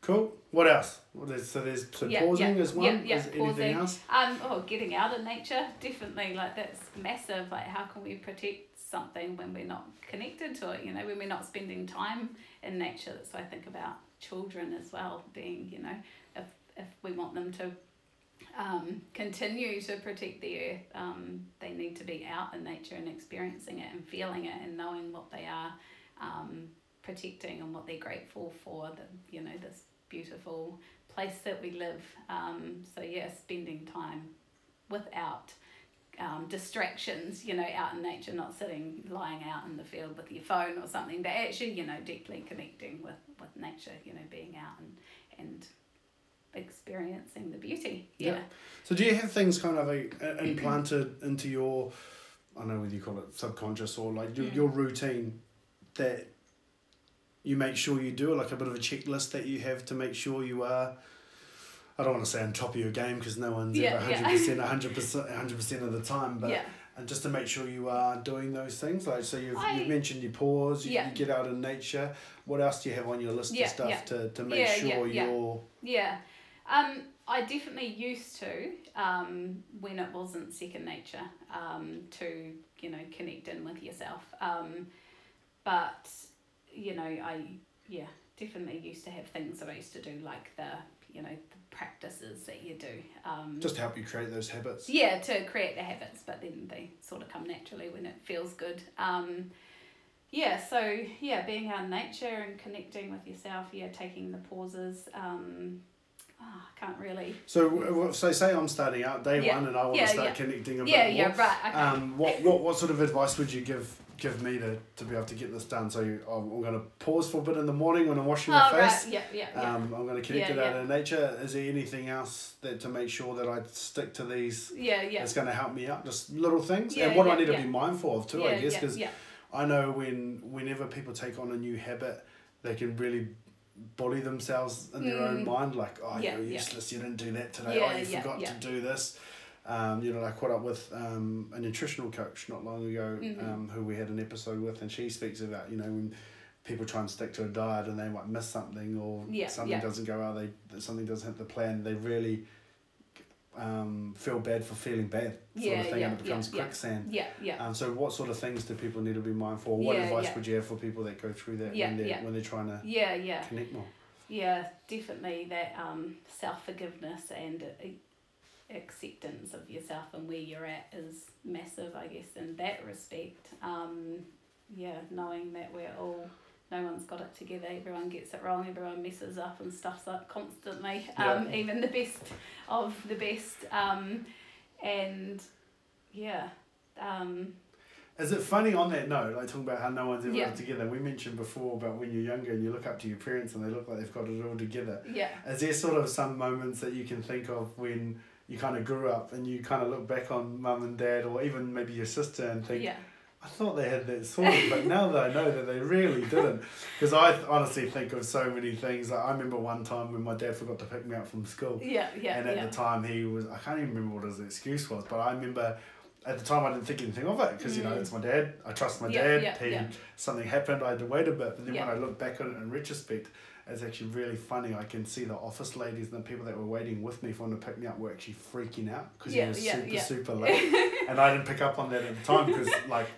Cool. What else? Well, there's, so there's so Yeah, pausing yeah, is one. yeah, yeah, is anything pausing. else? Um, oh, getting out in nature, definitely. Like that's massive. Like, how can we protect something when we're not connected to it? You know, when we're not spending time in nature. So I think about children as well. Being, you know, if if we want them to um, continue to protect the earth, um, they need to be out in nature and experiencing it and feeling it and knowing what they are um, protecting and what they're grateful for. The you know this beautiful place that we live. Um, so yeah, spending time without um, distractions, you know, out in nature, not sitting lying out in the field with your phone or something, but actually, you know, deeply connecting with, with nature, you know, being out and and experiencing the beauty. Yeah. Yeah. So do you have things kind of like, implanted into your, I don't know whether you call it subconscious or like your, Mm. your routine that you make sure you do, like a bit of a checklist that you have to make sure you are. I don't want to say on top of your game because no one's Yeah, ever hundred percent, hundred percent, hundred percent of the time. But yeah. and just to make sure you are doing those things, like so you've, I- you've mentioned you pause, you, Yeah. you get out in nature. What else do you have on your list Yeah, of stuff yeah. to, to make Yeah, yeah, sure yeah. you're Yeah. Um, I definitely used to, um, when it wasn't second nature, um, to, you know, connect in with yourself. Um, but, you know, I, yeah, definitely used to have things that I used to do, like the, you know, the practices that you do. Um, just to help you create those habits. yeah, to create the habits, but then they sort of come naturally when it feels good. Um, yeah, so yeah, being out in nature and connecting with yourself, yeah, taking the pauses. Um, oh, I can't really. So, so say I'm starting out day Yeah. one, and I want Yeah, to start yeah. connecting a Yeah, bit yeah, more. right. Okay. Um, what, what what sort of advice would you give give me to, to be able to get this done? So I'm, I'm going to pause for a bit in the morning when I'm washing oh, my right. face. Yeah, yeah, yeah. Um, I'm going to connect Yeah, it out yeah. in nature. Is there anything else that to make sure that I stick to these? yeah, yeah. It's going to help me out. Just little things. Yeah, and what do I yeah, need to be mindful of too, yeah, I guess, because yeah, I know when whenever people take on a new habit, they can really bully themselves in their own Mm. mind, like, oh, Yeah, you're yeah. useless, you didn't do that today, Yeah, oh, you yeah, forgot yeah. to do this. Um, you know, I caught up with um, a nutritional coach not long ago Mhm. um, who we had an episode with, and she speaks about, you know, when people try and stick to a diet and they might miss something or Yeah, something yeah. doesn't go out, they something doesn't hit the plan, they really um, feel bad for feeling bad, sort Yeah, of thing, yeah, and it becomes yeah, quicksand. yeah, yeah. Um, so what sort of things do people need to be mindful? of? What advice would you have for people that go through that when they're when they're trying to Yeah, yeah. connect more? Yeah, definitely that um, self forgiveness and uh, acceptance of yourself and where you're at is massive, I guess, in that respect. Um, yeah, knowing that we're all no one's got it together. Everyone gets it wrong. Everyone messes up and stuffs up constantly. Yeah. Um, even the best of the best. Um, and yeah. Um, Is it funny on that note, like talking about how no one's ever Yeah. got together? We mentioned before about when you're younger and you look up to your parents and they look like they've got it all together. yeah. Is there sort of some moments that you can think of when you kind of grew up and you kind of look back on mum and dad or even maybe your sister and think, Yeah. I thought they had that sorted, but now that I know that they really didn't. Because I honestly think of so many things. Like I remember one time when my dad forgot to pick me up from school. Yeah. Yeah. and at yeah. the time he was, I can't even remember what his excuse was, but I remember at the time I didn't think anything of it because, you know, Mm. it's my dad. I trust my Yeah, dad. yeah, he, yeah. Something happened, I had to wait a bit. But then when I look back on it in retrospect, it's actually really funny. I can see the office ladies and the people that were waiting with me for him to pick me up were actually freaking out because Yeah, he was yeah, super, yeah. super late. and I didn't pick up on that at the time because, like,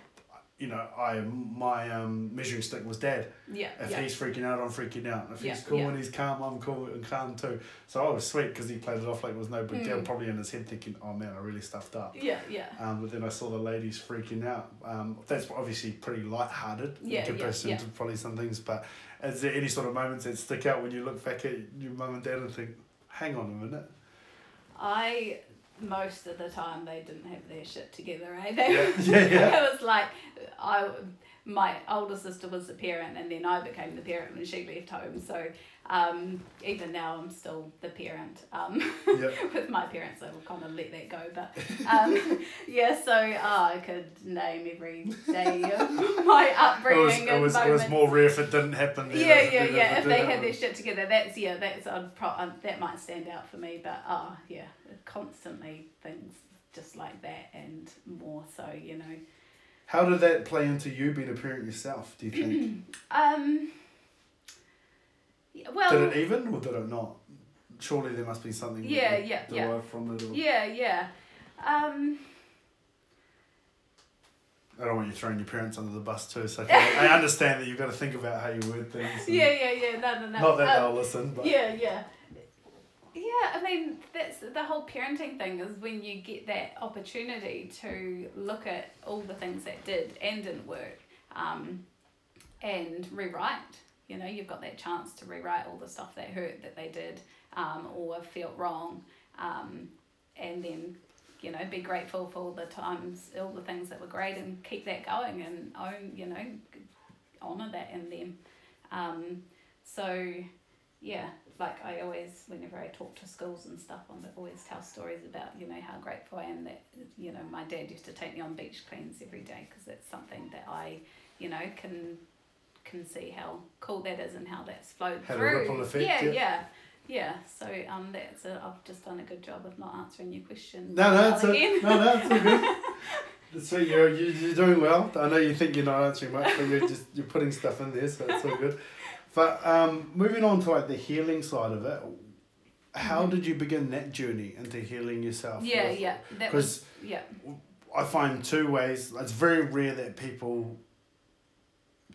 you know, I my um, measuring stick was dad. yeah. If yeah. he's freaking out, I'm freaking out. If Yeah, he's cool yeah. and he's calm, I'm cool and calm too. So I was sweet because he played it off like it was no big deal. Mm. Probably in his head thinking, oh man, I really stuffed up. Yeah. Yeah. Um, but then I saw the ladies freaking out. Um, that's obviously pretty light-hearted Yeah, yeah, in comparison yeah. to probably some things. But is there any sort of moments that stick out when you look back at your mum and dad and think, hang on a minute? I most of the time they didn't have their shit together. Eh? They, Yeah, yeah, yeah. it was like I my older sister was the parent and then I became the parent when she left home. So um, even now I'm still the parent. Um, Yep. with my parents, I will kind of let that go. But um, yeah, so oh, I could name every day of my It was, upbringing it, was, it was more rare if it didn't happen. Than yeah, yeah, yeah. If they had their shit together, that's yeah, that's I'd pro- uh, that might stand out for me. But oh yeah, constantly things just like that and more so, you know. How did that play into you being a parent yourself, do you think? Um. yeah, Well. did it even or did it not? Surely there must be something Yeah, yeah, yeah. from it. Or, Yeah, yeah. Um. I don't want you throwing your parents under the bus too. So I I understand that you've got to think about how you word things. Yeah, yeah, yeah. No, no, no. Not that Um, they'll listen, but Yeah, yeah. Yeah, I mean, that's the whole parenting thing is when you get that opportunity to look at all the things that did and didn't work um, and rewrite. You know, you've got that chance to rewrite all the stuff that hurt that they did um, or felt wrong um, and then, you know, be grateful for all the times, all the things that were great and keep that going and own, you know, honour that in them. Um, so, yeah, like I always, whenever I talk to schools and stuff, I always tell stories about, you know, how grateful I am that, you know, my dad used to take me on beach cleans every day because it's something that I, you know, can can see how cool that is and how that's flowed Had through. effect, yeah, yeah. yeah, yeah. So um, that's a, I've just done a good job of not answering your question. no, no, it's a, no, no, it's all good. So you're, you you're doing well. I know you think you're not answering much, but you're just you're putting stuff in there, so it's all good. But um, moving on to like the healing side of it, how did you begin that journey into healing yourself? Mm-hmm. yeah, with- yeah. That 'cause was yeah. I find two ways. It's very rare that people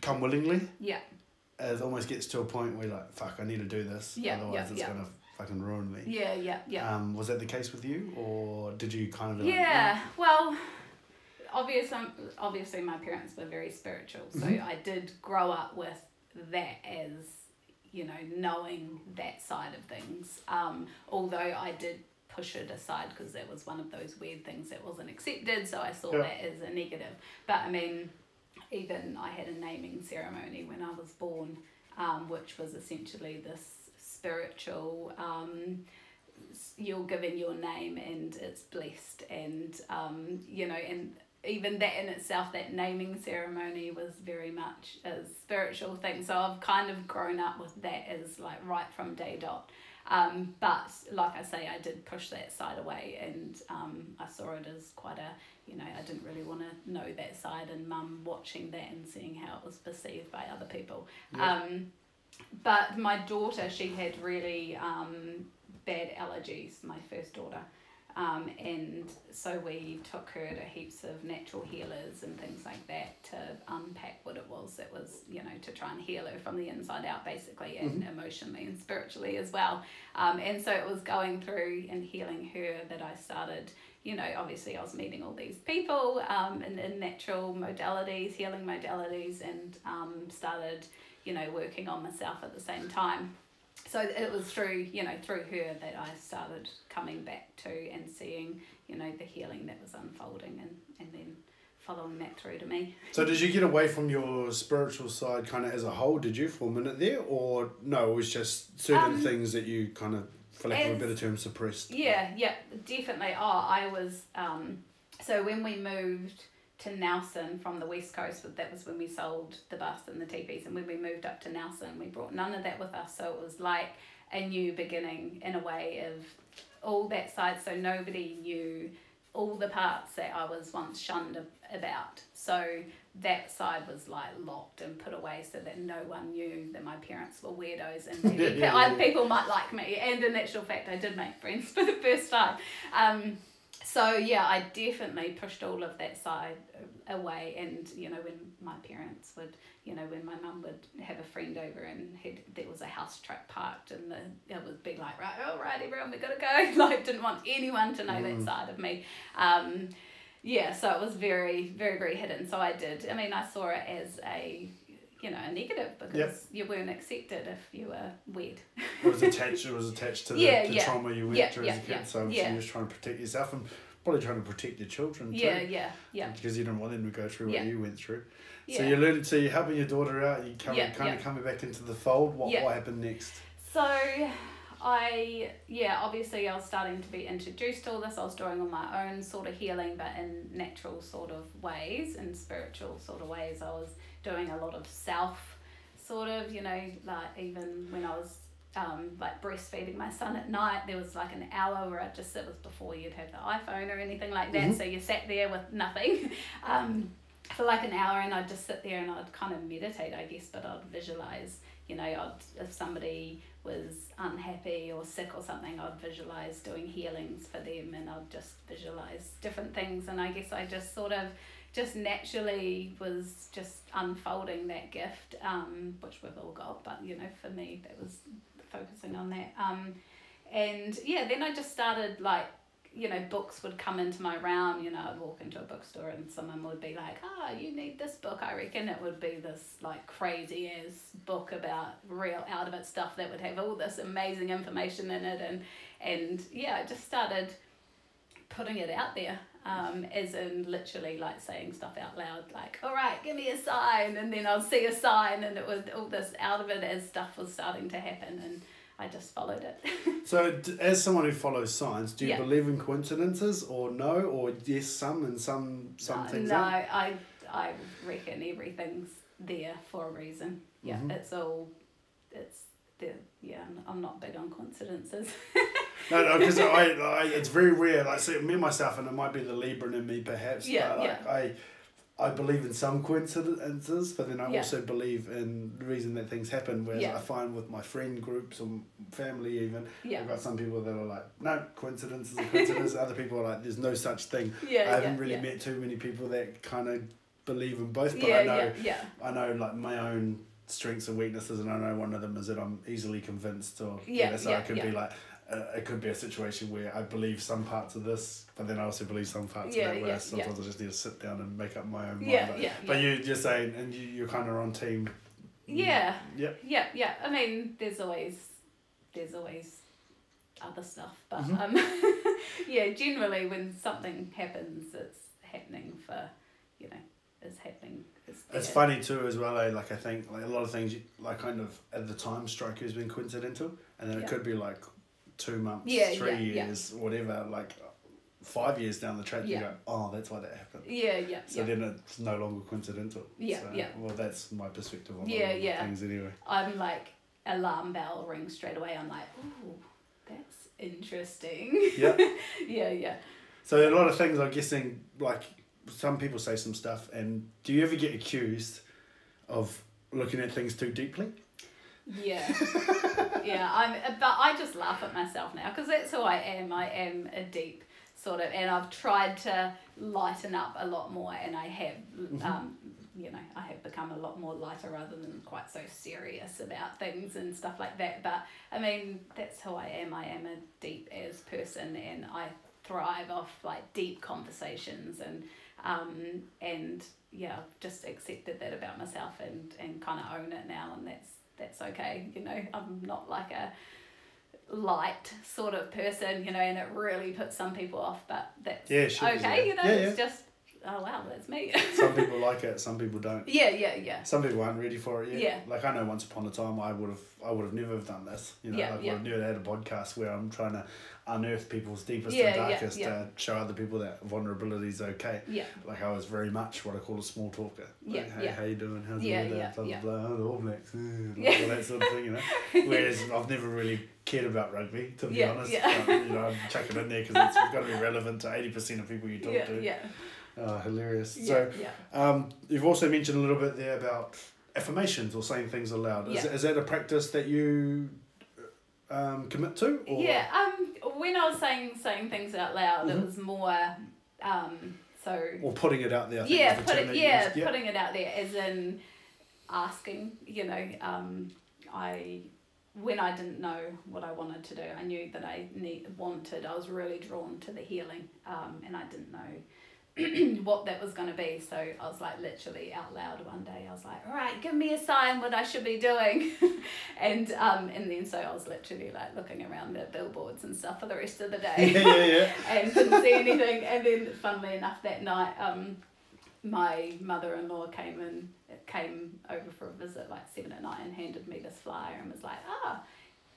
come willingly. Yeah. It almost gets to a point where like, fuck, I need to do this. Yeah, otherwise yeah, it's yeah. gonna fucking ruin me. Yeah, yeah, yeah. Um, was that the case with you, or did you kind of? be like, Yeah, well, obviously, obviously, my parents were very spiritual, so Mm-hmm. I did grow up with that as you know, knowing that side of things. Um, although I did push it aside because that was one of those weird things that wasn't accepted, so I saw Yeah. that as a negative. But I mean, even I had a naming ceremony when I was born, um, which was essentially this spiritual. Um, you're given your name and it's blessed and um, you know and even that in itself that naming ceremony was very much a spiritual thing so i've kind of grown up with that as like right from day dot um, but like i say i did push that side away and um, i saw it as quite a you know i didn't really want to know that side and mum watching that and seeing how it was perceived by other people Yeah. um, but my daughter she had really um, bad allergies, my first daughter. Um, and so we took her to heaps of natural healers and things like that to unpack what it was that was, you know, to try and heal her from the inside out, basically, and emotionally and spiritually as well. Um, and so it was going through and healing her that I started, you know, obviously I was meeting all these people um, in, in natural modalities, healing modalities, and um, started you know, working on myself at the same time. So it was through, you know, through her that I started coming back to and seeing, you know, the healing that was unfolding and, and then following that through to me. So did you get away from your spiritual side kind of as a whole, did you, for a minute there? Or no, it was just certain Um, things that you kind of, for lack of a as- better term, suppressed? Yeah, yeah, definitely. Oh, I was. Um, so when we moved to Nelson from the west coast, but that was when we sold the bus and the teepees, and when we moved up to Nelson, we brought none of that with us. So it was like a new beginning in a way of all that side. So nobody knew all the parts that I was once shunned about. So that side was like locked and put away so that no one knew that my parents were weirdos and Yeah, yeah, yeah. people might like me. And in actual fact, I did make friends for the first time. Um, so yeah, I definitely pushed all of that side away. And you know, when my parents would, you know, when my mum would have a friend over and had, there was a house truck parked, and the it would be like, right, all right, everyone, we gotta go. Like, didn't want anyone to know that side of me. Um, yeah, so it was very, very, very hidden. So I did. I mean, I saw it as a, you know, a negative because Yep. you weren't accepted if you were weird. It was attached. It was attached to the, Yeah, the yeah. trauma you went Yeah, through as a kid. So yeah. you was trying to protect yourself and probably trying to protect your children too. Yeah, yeah, yeah. Because you didn't want them to go through what you went through. Yeah. So you learned. So you're helping your daughter out. You come, kind of coming back into the fold. What what happened next? So, I yeah, obviously I was starting to be introduced to all this. I was doing all my own sort of healing, but in natural sort of ways, in spiritual sort of ways. I was doing a lot of self, sort of, you know, like even when I was. Um, like breastfeeding my son at night, there was like an hour where I'd just sit with before you'd have the iPhone or anything like that. So you sat there with nothing um, for like an hour, and I'd just sit there and I'd kind of meditate, I guess, but I'd visualize you know, I'd, if somebody was unhappy or sick or something, I'd visualize doing healings for them and I'd just visualize different things. And I guess I just sort of just naturally was just unfolding that gift, um, which we've all got, but you know, for me, that was focusing on that. Um, and yeah, then I just started like you know, books would come into my realm. You know, I'd walk into a bookstore and someone would be like, "Ah, you need this book." I reckon it would be this like crazy ass book about real out of it stuff that would have all this amazing information in it, and and yeah, I just started putting it out there. Um, as in literally like saying stuff out loud, like, all right, give me a sign, and then I'll see a sign, and it was all this out of it as stuff was starting to happen, and I just followed it. So, d- as someone who follows science, do you Yeah. believe in coincidences or no, or yes, some and some some no, things? no, aren't? I I reckon everything's there for a reason. Yeah, Mhm. it's all, it's the yeah. I'm, I'm not big on coincidences. No, no, because I, I, it's very rare. Like, see, me myself, and it might be the Libran in me, perhaps. Yeah, but like, I, I believe in some coincidences, but then I Yeah. also believe in the reason that things happen. Whereas Yeah. I find with my friend groups or family, even, yeah, I've got some people that are like, no, coincidences are coincidences. Other people are like, there's no such thing. yeah, I haven't yeah, really yeah. met too many people that kind of believe in both, but yeah, I know yeah, yeah, I know like my own strengths and weaknesses, and I know one of them is that I'm easily convinced, or Yeah, so yeah, it could yeah. be like uh, it could be a situation where I believe some parts of this, but then I also believe some parts Yeah, of that. Where yeah, sometimes I just need to sit down and make up my own mind. Yeah, but, yeah, but yeah. you you're saying, and you you're kind of on team. Yeah. Yep. Yeah, yeah. I mean, there's always, there's always other stuff, but Mhm. um, yeah. Generally, when something happens, it's happening for, you know, it's happening. It's, funny too as well. Eh? Like I think like a lot of things, you, like kind of at the time, stroke has been coincidental, and then Yeah. it could be like two months, Yeah, three yeah, years, whatever. Like five years down the track, you go, oh, that's why that happened. Yeah, yeah, So yeah. then it's no longer coincidental. Yeah, So, yeah. Well, that's my perspective on Yeah, yeah. things anyway. I'm like alarm bell rings straight away. I'm like, ooh, that's interesting. Yeah. yeah, yeah. So a lot of things, I'm guessing, like some people say some stuff, and do you ever get accused of looking at things too deeply? Yeah, yeah. I'm, but I just laugh at myself now because that's who I am. I am a deep sort of, and I've tried to lighten up a lot more, and I have, um, you know, I have become a lot more lighter rather than quite so serious about things and stuff like that. But I mean, that's who I am. I am a deep as person, and I thrive off like deep conversations and um, and yeah, just accepted that about myself and, and kind of own it now, and that's that's okay. You know, I'm not like a light sort of person, you know, and it really puts some people off, but that's Yeah, sure, okay. yeah. You know, Yeah, it's just oh wow, that's me. some people like it, some people don't. yeah, yeah, yeah. Some people aren't ready for it yet. Yeah. Like I know once upon a time I would have I would have never have done this. You know, Yeah, like yeah. would have never had a podcast where I'm trying to unearth people's deepest Yeah, and darkest yeah. to show other people that vulnerability is okay. Yeah. Like I was very much what I call a small talker. Yeah, hey, yeah. how you doing? How's Yeah, the weather? yeah, blah, blah, yeah. blah. Oh, the All Blacks. eh, Yeah. All that sort of thing, you know. Whereas I've never really cared about rugby, to be Yeah, honest. yeah. But, you know, I'm chucking in there because it's got to be relevant to 80% of people you talk Yeah, to. yeah, Oh, hilarious. yeah, So, yeah. um, you've also mentioned a little bit there about affirmations or saying things aloud. Is, Yeah. is that a practice that you um, commit to? Or? Yeah, um, when I was saying saying things out loud, Mhm. it was more, um, so Or putting it out there. I yeah, put it, you yeah, putting it out there as in asking. You know, um, I when I didn't know what I wanted to do, I knew that I need wanted. I was really drawn to the healing, um, and I didn't know what that was going to be. So I was like literally out loud one day. I was like, "All right, give me a sign what I should be doing," and um, and then so I was literally like looking around the billboards and stuff for the rest of the day yeah, yeah, yeah. and didn't see anything. And then, funnily enough, that night, um, my mother-in-law came in, came over for a visit like seven at night and handed me this flyer and was like, ah.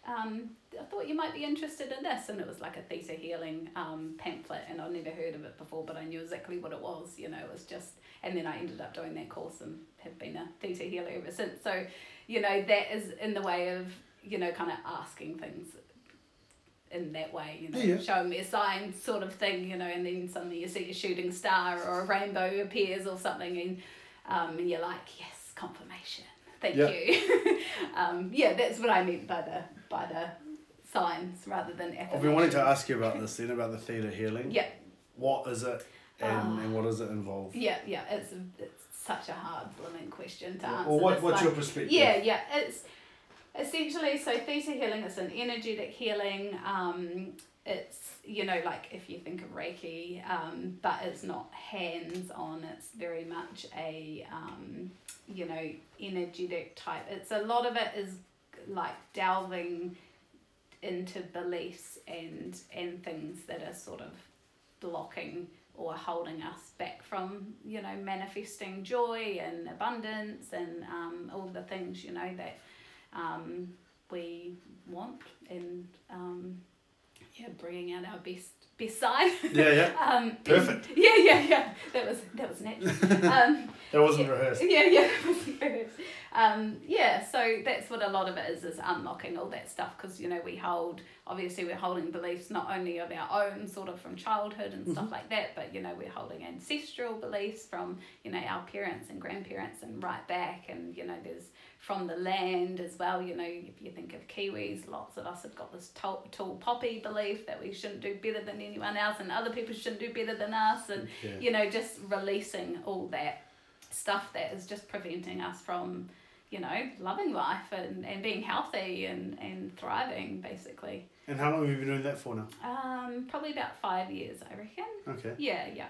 Um, I thought you might be interested in this, and it was like a theta healing um, pamphlet, and I'd never heard of it before, but I knew exactly what it was. You know, it was just, and then I ended up doing that course and have been a theta healer ever since. So, you know, that is in the way of you know, kind of asking things in that way, you know, Yeah, showing me a sign sort of thing, you know, and then suddenly you see a shooting star or a rainbow appears or something, and um, and you're like, yes, confirmation, thank Yeah. you. um, yeah, that's what I meant by the by the signs rather than I've been wanting to ask you about this then, about the theta healing. Yeah, What is it and, Ah. and what does it involve? yeah, yeah. It's it's such a hard blooming question to answer. Or what, what's like- your perspective? Yeah, yeah. It's essentially so theta healing is an energetic healing. Um, it's you know like if you think of Reiki, um, but it's not hands on. It's very much a um, you know energetic type. It's a lot of it is like delving into beliefs and and things that are sort of blocking or holding us back from you know manifesting joy and abundance and um, all the things you know that um, we want and um, yeah bringing out our best best side Yeah, yeah. um, Perfect. yeah yeah yeah that was that was natural um, That wasn't yeah, rehearsed. Yeah, yeah. um, yeah, so that's what a lot of it is, is unlocking all that stuff because, you know, we hold, obviously we're holding beliefs not only of our own sort of from childhood and stuff like that, but, you know, we're holding ancestral beliefs from, you know, our parents and grandparents and right back and, you know, there's from the land as well, you know, if you think of Kiwis, lots of us have got this tall, tall poppy belief that we shouldn't do better than anyone else and other people shouldn't do better than us and, Yeah. you know, just releasing all that stuff that is just preventing us from, you know, loving life and, and being healthy and, and thriving basically. And how long have you been doing that for now? Um, probably about five years, I reckon. Okay. Yeah, yeah.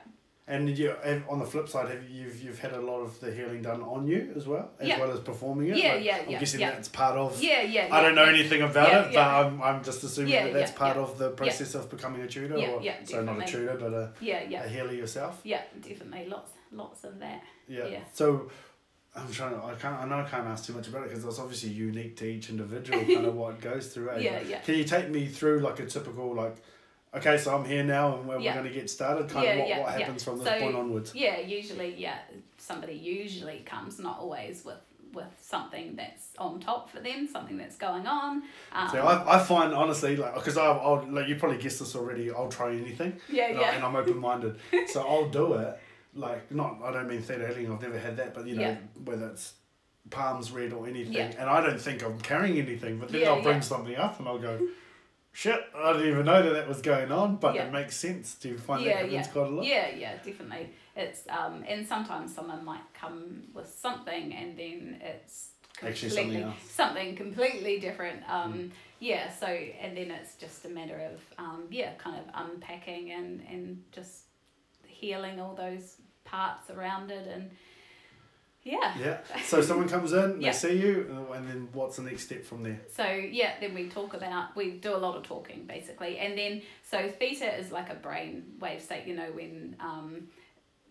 And you, on the flip side, have you, you've, you've had a lot of the healing done on you as well, as Yeah. well as performing it? Yeah, Like, yeah, I'm yeah, guessing yeah. that's part of. Yeah, yeah. I don't know yeah, anything about Yeah, it, but I'm, I'm just assuming that that's part of the process of becoming a tutor, Yeah, or yeah, so not a tutor, but a, Yeah, yeah. a healer yourself. Yeah, definitely. Lots, lots of that. Yeah. Yeah. So I'm trying to. I can't. I know I can't ask too much about it because it's obviously unique to each individual, kind of what goes through. Eh? Yeah, yeah. Can you take me through like a typical like? Okay, so I'm here now, and we're, Yeah. we're going to get started. Kind Yeah, of what, yeah, what yeah. happens from this So- point onwards. Yeah, usually, yeah, somebody usually comes, not always with with something that's on top for them, something that's going on. Um, So I, I find honestly like because I'll, I'll like you probably guessed this already. I'll try anything. yeah, and, I, yeah. and I'm open minded, so I'll do it. Like not, I don't mean theta healing. I've never had that, but you know Yeah. whether it's palms read or anything, Yeah. and I don't think I'm carrying anything. But then Yeah, I'll bring yeah. something up, and I'll go, shit, I didn't even know that that was going on. But Yeah. it makes sense. Do you find yeah, that happens yeah. quite a lot? Yeah, yeah, definitely. It's um, and sometimes someone might come with something, and then it's Actually something else. something completely different. Um, Yeah, so and then it's just a matter of um, yeah, kind of unpacking and and just healing all those parts around it and yeah. Yeah. So someone comes in, Yeah. they see you, uh, and then what's the next step from there? So yeah, then we talk about we do a lot of talking basically, and then so theta is like a brain wave state. You know when um,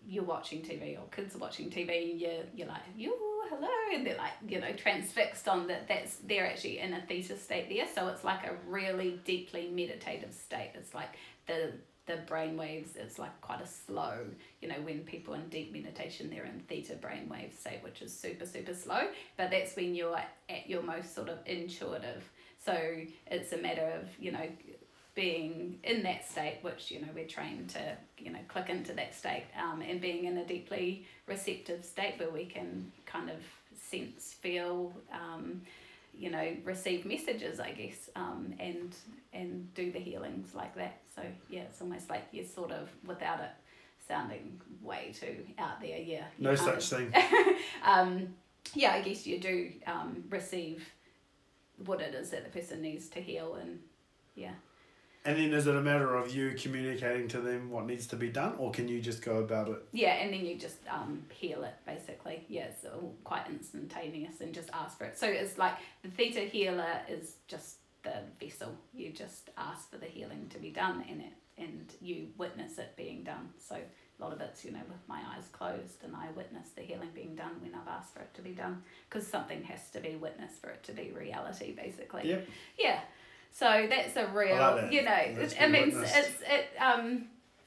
you're watching TV or kids are watching TV, and you're you're like you hello, and they're like you know transfixed on that. That's they're actually in a theta state there. So it's like a really deeply meditative state. It's like the the brain waves it's like quite a slow you know when people in deep meditation they're in theta brain wave state which is super super slow but that's when you're at your most sort of intuitive. So it's a matter of you know being in that state which you know we're trained to you know click into that state um, and being in a deeply receptive state where we can kind of sense feel um, you know receive messages i guess um, and and do the healings like that so yeah it's almost like you're sort of without it sounding way too out there yeah No such thing. um, yeah, I guess you do um, receive what it is that the person needs to heal, and yeah. And then is it a matter of you communicating to them what needs to be done, or can you just go about it? Yeah, and then you just um, heal it basically. Yeah, it's all quite instantaneous and just ask for it. So it's like the theta healer is just the vessel. You just ask for the healing to be done in it and you witness it being done. So a lot of it's, you know, with my eyes closed and I witness the healing being done when I've asked for it to be done because something has to be witnessed for it to be reality basically. Yep. Yeah. So that's a real, that. you know, That's it, means witnessed. it's, it, um,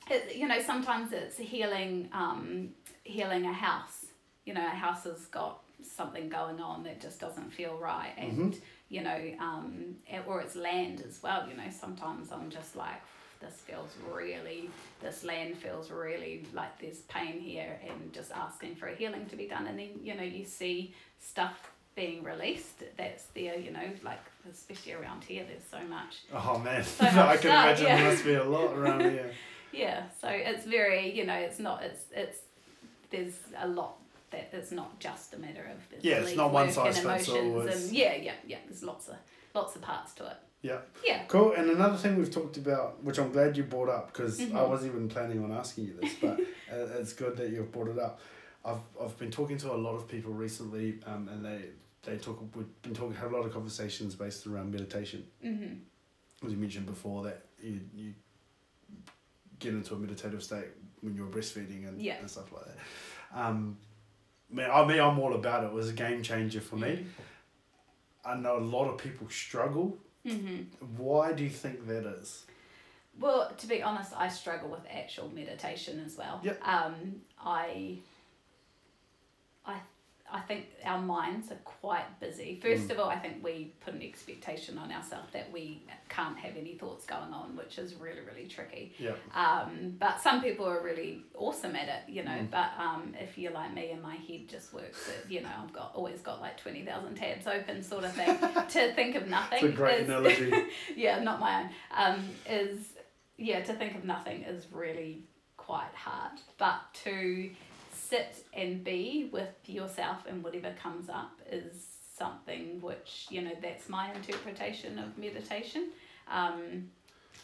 it, you know, sometimes it's healing, um, healing a house. You know, a house has got something going on that just doesn't feel right, and you know, um, or it's land as well. You know, sometimes I'm just like, this feels really, this land feels really like there's pain here, and just asking for a healing to be done, and then you know, you see stuff being released that's there. You know, like especially around here, there's so much. Oh man, So I can stuff, imagine yeah. there must be a lot around here. Yeah, so it's very, you know, it's not, it's, it's, there's a lot that it's not just a matter of Yeah, it's not one size and fits all, emotions and yeah, yeah, yeah. There's lots of lots of parts to it. Yeah. Yeah. Cool. And another thing we've talked about, which I'm glad you brought up, because I Mhm. wasn't even planning on asking you this, but it's good that you've brought it up. I've, I've been talking to a lot of people recently, um, and they they talk. We've been talking had a lot of conversations based around meditation. Mm-hmm. As you mentioned before, that you you get into a meditative state when you're breastfeeding and, Yeah. and stuff like that. Um, man, I mean, I'm all about it. It was a game changer for me. I know a lot of people struggle. Mm-hmm. Why do you think that is? Well, to be honest, I struggle with actual meditation as well. Yep. Um, I, I, I think our minds are quite busy. First Mm. of all, I think we put an expectation on ourselves that we can't have any thoughts going on, which is really, really tricky. Yeah. Um, but some people are really awesome at it, you know. Mm. But um, if you're like me and my head just works, at, you know, I've got always got like twenty thousand tabs open, sort of thing. to think of nothing. It's a great is- analogy. yeah, not my own. Um, is yeah, to think of nothing is really quite hard. But to sit and be with yourself and whatever comes up is something which you know that's my interpretation of meditation. Um,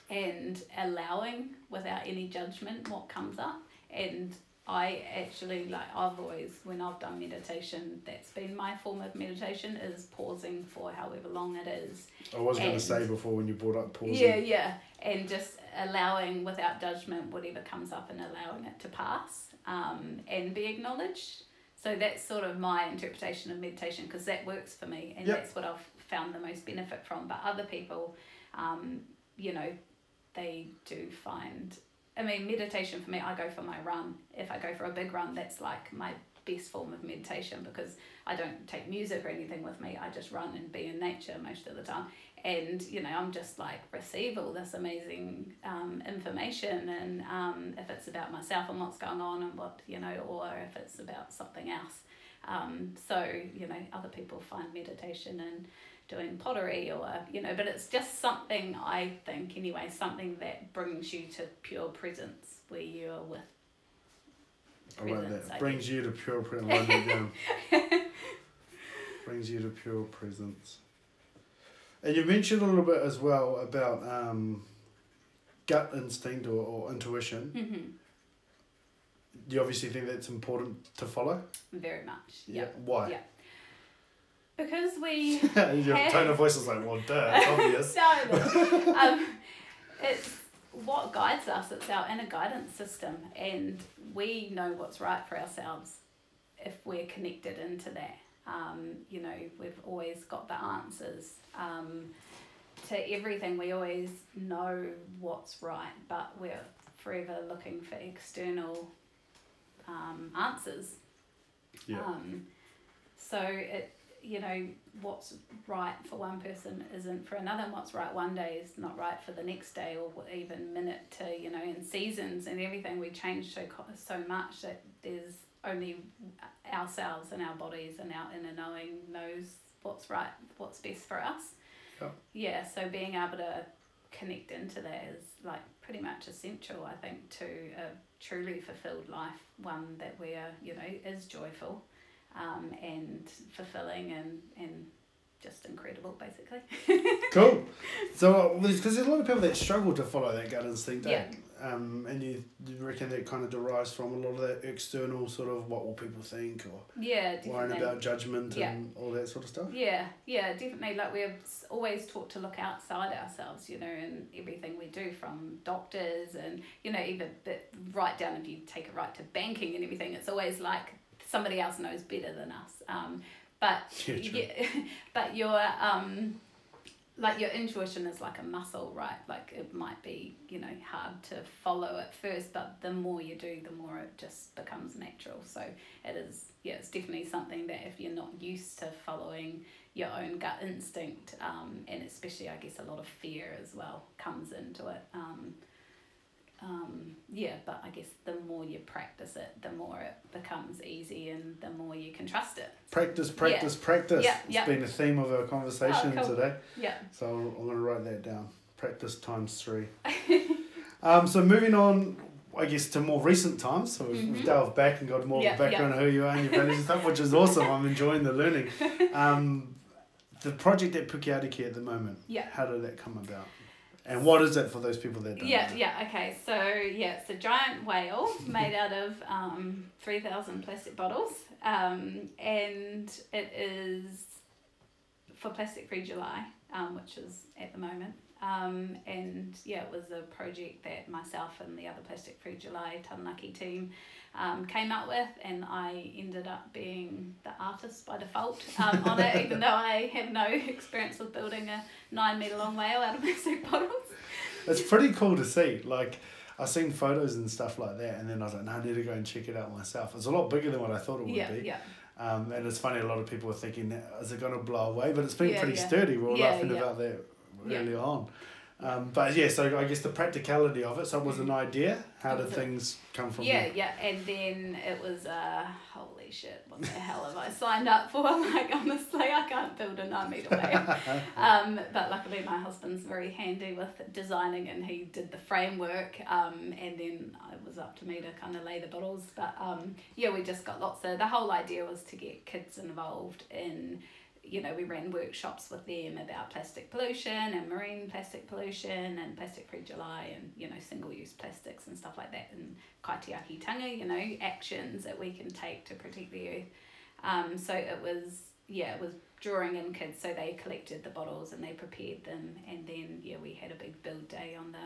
and allowing without any judgment what comes up and I actually like I've always when I've done meditation that's been my form of meditation is pausing for however long it is I was going to say before when you brought up pausing. yeah, yeah. And just allowing without judgment whatever comes up and allowing it to pass um, and be acknowledged. So that's sort of my interpretation of meditation because that works for me and Yep. that's what I've found the most benefit from. But other people, um, you know, they do find. I mean, meditation for me, I go for my run. If I go for a big run, that's like my best form of meditation because I don't take music or anything with me. I just run and be in nature most of the time. And, you know, I'm just like receive all this amazing um, information. And um, if it's about myself and what's going on and what, you know, or if it's about something else. Um, so, you know, other people find meditation and doing pottery or, you know, but it's just something, I think, anyway, something that brings you to pure presence where you're with I like that. I Brings you to pure presence. Brings you to pure presence. And you mentioned a little bit as well about um, gut instinct or, or intuition. Mm-hmm. Do you obviously think that's important to follow? Very much. Yeah. Why? Yeah. Because we Your have- tone of voice is like, well, duh, it's obvious. no, no. um, it's what guides us. It's our inner guidance system, and we know what's right for ourselves if we're connected into that. Um, you know, we've always got the answers um, to everything. We always know what's right, but we're forever looking for external um, answers. Yeah. Um, so it, you know, what's right for one person isn't for another, and what's right one day is not right for the next day, or even minute to you know, in seasons and everything. We change so so much that there's only ourselves and our bodies and our inner knowing knows what's right, what's best for us. Yeah. Yeah. So being able to connect into that is like pretty much essential, I think, to a truly fulfilled life, one that we're, you know is joyful, um, and fulfilling and and just incredible, basically. Cool. So, because there's a lot of people that struggle to follow that gut instinct? Yeah. Um, and you, reckon that kind of derives from a lot of that external sort of what will people think or yeah, worrying about judgment Yeah. and all that sort of stuff. Yeah, yeah, definitely. Like we're always taught to look outside ourselves, you know, and everything we do, from doctors and you know, even but right down if you take it right to banking and everything, it's always like somebody else knows better than us. Um, but Yeah, yeah, but your um, like your intuition is like a muscle, right? Like it might be, you know, hard to follow at first, but the more you do, the more it just becomes natural. So it is, yeah, it's definitely something that if you're not used to following your own gut instinct, um, and especially, I guess, a lot of fear as well comes into it. Um, um, yeah, but I guess the more you practice it, the more it becomes easy and the more you can trust it. Practice, practice, practice. Yeah, It's yeah. been a theme of our conversation Oh, cool. today. Yeah. So I'm going to write that down. Practice times three. um, so moving on, I guess, to more recent times. So we've, we've Mhm. delved back and got more Yeah, of a background of who you are and your values and stuff, which is awesome. I'm enjoying the learning. Um, the project at Puke Ariki at the moment, Yeah. how did that come about? And what is it for those people that don't Yeah, know? yeah, okay. So, yeah, it's a giant whale made out of um, 3,000 plastic bottles. Um, and it is for Plastic Free July, um, which is at the moment. Um, and yeah, it was a project that myself and the other Plastic Free July Taranaki team um, came up with, and I ended up being the artist by default um, on it, even though I have no experience with building a nine metre long whale out of plastic bottles. It's pretty cool to see. Like, I've seen photos and stuff like that, and then I was like, no, I need to go and check it out myself. It's a lot bigger than what I thought it would Yeah, be. yeah. Um, and it's funny, a lot of people are thinking, is it going to blow away? But it's been Yeah, pretty yeah. sturdy. We were Yeah, laughing about that earlier on. Um, but yeah, so I guess the practicality of it. So it was an idea. How did things come from Yeah, there? yeah, and then it was uh, holy shit, what the hell have I signed up for? Like honestly, I can't build a nine meter wave. um, but luckily, my husband's very handy with designing, and he did the framework. Um, and then it was up to me to kind of lay the bottles. But um, yeah, we just got lots of. The whole idea was to get kids involved in you know, we ran workshops with them about plastic pollution and marine plastic pollution and plastic free July and, you know, single use plastics and stuff like that and kaitiakitanga, you know, actions that we can take to protect the earth. Um, so it was, yeah, it was drawing in kids. So they collected the bottles and they prepared them. And then, yeah, we had a big build day on the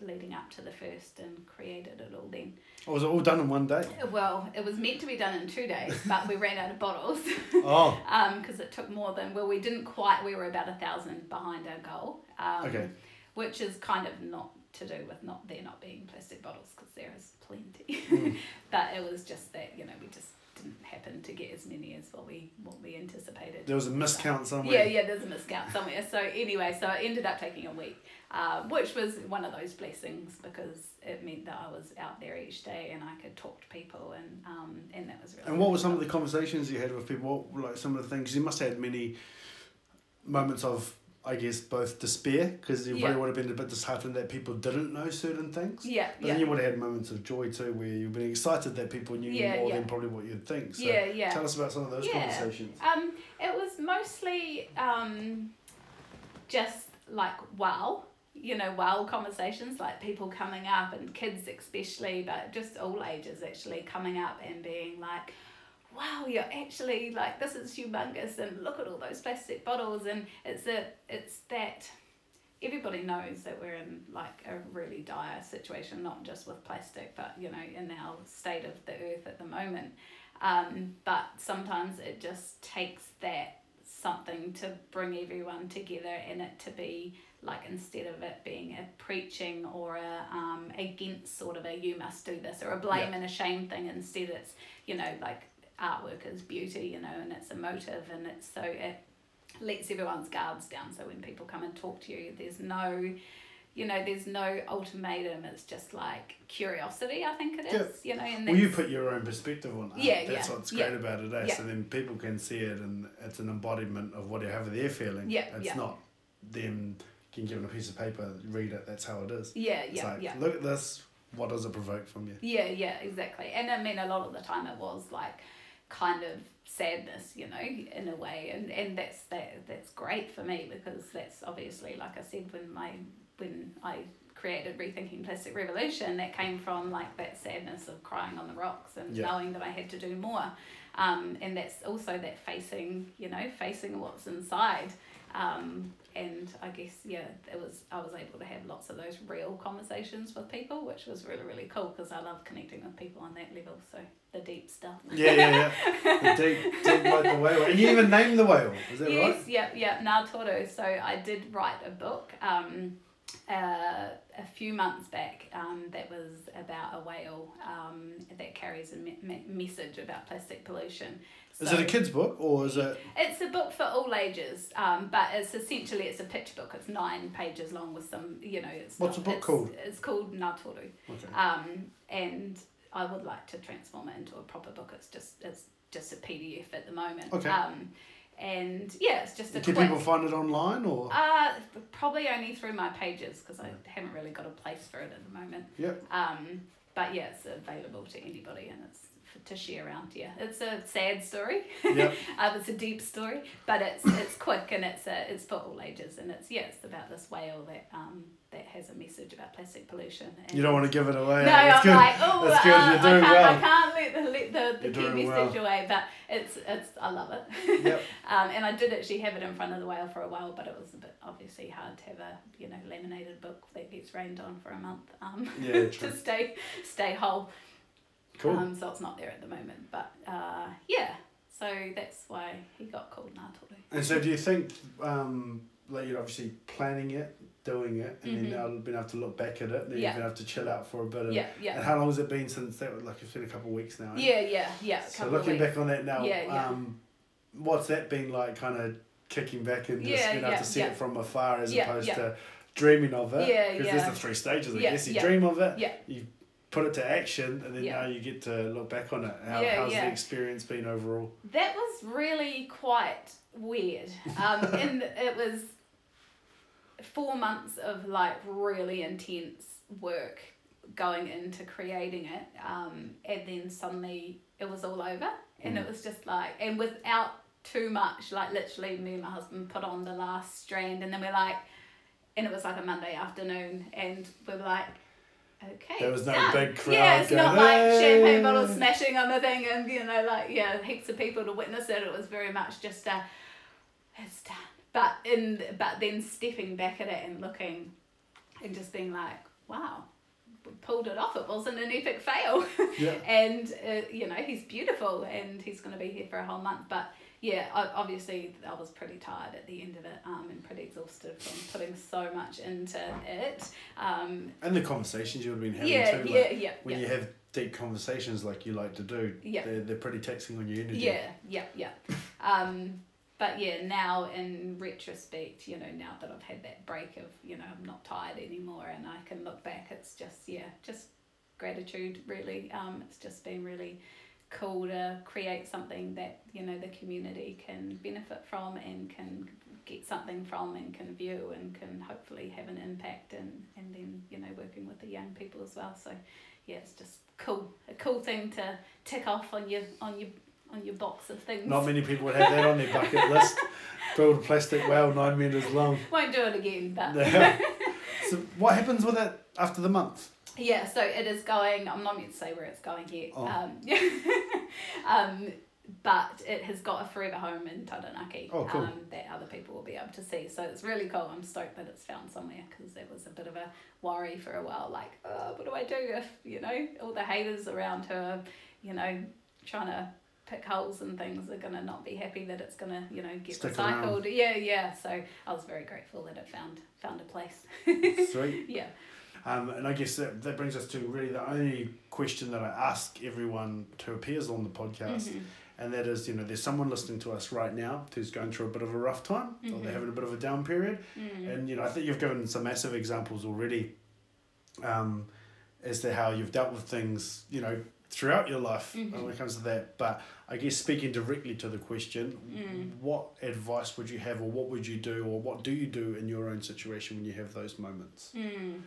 leading up to the first and created it all then. Or was it all done in one day? Well, it was meant to be done in two days, but we ran out of bottles Oh, because it took more than well we didn't quite we were about a thousand behind our goal um, Okay. which is kind of not to do with not there not being plastic bottles because there is plenty Mm. but it was just that you know we just didn't happen to get as many as what we what we anticipated there was a miscount somewhere. yeah yeah, there's a miscount somewhere so anyway so it ended up taking a week uh, which was one of those blessings because it meant that I was out there each day and I could talk to people and um, and that was really And what were some of the conversations you had with people? What were like some of the things? You must have had many moments of I guess both despair because you Yeah. probably would have been a bit disheartened that people didn't know certain things. Yeah, But yeah. then you would have had moments of joy too, where you've been excited that people knew Yeah, more yeah. than probably what you'd think. So Yeah, yeah. Tell us about some of those conversations. Um, it was mostly um, just like wow, you know, wow conversations, like people coming up and kids especially, but just all ages actually coming up and being like, wow, you're actually like this is humongous, and look at all those plastic bottles, and it's a it's that. Everybody knows that we're in like a really dire situation, not just with plastic, but you know, in our state of the earth at the moment. Um, but sometimes it just takes that something to bring everyone together and it to be like instead of it being a preaching or a um, against sort of a you must do this or a blame Yeah. and a shame thing instead it's you know like artwork is beauty you know and it's emotive and it's so it lets everyone's guards down so when people come and talk to you there's no you know there's no ultimatum it's just like curiosity i think it is you know and Well, you put your own perspective on it. Yeah, That's yeah, what's yeah, great about it, eh? yeah. So then people can see it and it's an embodiment of whatever they're feeling. Yeah, It's yeah. not them getting given a piece of paper, read it, that's how it is. yeah It's yeah like, yeah look at this, what does it provoke from you? Yeah, yeah, exactly. And I mean, a lot of the time it was like kind of sadness, you know, in a way, and and that's that that's great for me because that's obviously, like I said, when my when I created rethinking plastic revolution, that came from like that sadness of crying on the rocks and Yeah. knowing that I had to do more, um, and that's also that facing, you know, facing what's inside. Um, and I guess yeah, it was I was able to have lots of those real conversations with people, which was really really cool because I love connecting with people on that level. So the deep stuff. Yeah, yeah, yeah. the deep, deep like the whale. And you even named the whale, is that yes, right? yeah, yeah, Ngā Toru. So I did write a book um, uh, a few months back um, that was about um, that carries a me- me- message about plastic pollution. Is it a kid's book or is it? It's a book for all ages, um, but it's essentially it's a picture book. It's nine pages long with some, you know. It's What's not- the book it's, called? It's called Ngā Toru. Okay. Um, and I would like to transform it into a proper book. It's just it's just a PDF at the moment. Okay. Um, and yeah, it's just a Can quick. people find it online or? uh, probably only through my pages because I haven't really got a place for it at the moment. Yep. Um, but yeah, it's available to anybody and it's to share around. Yeah, it's a sad story. Yep. um, it's a deep story, but it's it's quick and it's a, it's for all ages and it's yeah, it's about this whale that um that has a message about plastic pollution. And You don't want to give it away. no, That's I'm good. like, oh, That's good. uh, You're doing I can't, well. I can't let the, let the, the key message well. away, but it's, it's, I love it. Yep. um, and I did actually have it in front of the whale for a while, but it was a bit obviously hard to have a, you know, laminated book that gets rained on for a month um, Yeah, to stay, stay whole. Cool. Um, so it's not there at the moment, but uh, yeah, so that's why he got called Ngā Toru. And so, do you think, um, like you're obviously planning it, doing it, and Mhm. then now been able to look back at it, and then Yeah. you've been able to chill out for a bit. Of, Yeah, yeah. And how long has it been since that? Like it's been a couple of weeks now. eh? Yeah, yeah, yeah. So looking back on that now, Yeah, yeah. um, what's that been like? Kind of kicking back and just being able to see it from afar as opposed to dreaming of it. Yeah, Because there's the three stages. I Yeah, guess you dream of it, Yeah. you put it to action, and then Yeah. now you get to look back on it. How, Yeah, how's yeah. the experience been overall? That was really quite weird. Um, and it was four months of like really intense work going into creating it. Um, and then suddenly it was all over. And it was just like, and without too much, like literally me and my husband put on the last strand and then we're like, and it was like a Monday afternoon and we we're like, okay. There was no done. big crowd Yeah, it's not going, like champagne "Hey." bottles smashing on the thing and you know like yeah heaps of people to witness it. It was very much just a it's done. But in but then stepping back at it and looking and just being like wow we pulled it off. It wasn't an epic fail. Yeah. and uh, you know he's beautiful and he's going to be here for a whole month. But yeah, obviously I was pretty tired at the end of it um, and pretty exhausted from putting so much into it. Um, And the conversations you would have been having yeah, too. yeah, like, yeah, when yeah. you have deep conversations like you like to do, Yeah. they're, they're pretty taxing on your energy. Yeah, yeah, yeah. Um, but yeah, now in retrospect, you know, now that I've had that break of, you know, I'm not tired anymore and I can look back, it's just, yeah, just gratitude really. Um, it's just been really cool to create something that, you know, the community can benefit from and can get something from and can view and can hopefully have an impact and, and then you know working with the young people as well so yeah it's just cool a cool thing to tick off on your on your on your box of things not many people would have that on their bucket list build a plastic well nine meters long won't do it again but so what happens with it after the month yeah so it is going i'm not meant to say where it's going yet oh. um, um but it has got a forever home in Taranaki oh, cool. um, that other people will be able to see. So it's really cool. I'm stoked that it's found somewhere because there was a bit of a worry for a while like, oh, what do I do if, you know, all the haters around her, you know, trying to pick holes and things are going to not be happy that it's going to, you know, get Stick recycled. Around. Yeah, yeah. So I was very grateful that it found found a place. Sweet. Yeah. Um, and I guess that, that brings us to really the only question that I ask everyone who appears on the podcast. Mm-hmm and that is you know there's someone listening to us right now who's going through a bit of a rough time mm-hmm. or they're mm-hmm. having a bit of a down period mm. and you know i think you've given some massive examples already um, as to how you've dealt with things you know throughout your life mm-hmm. when it comes to that but i guess speaking directly to the question mm. what advice would you have or what would you do or what do you do in your own situation when you have those moments mm.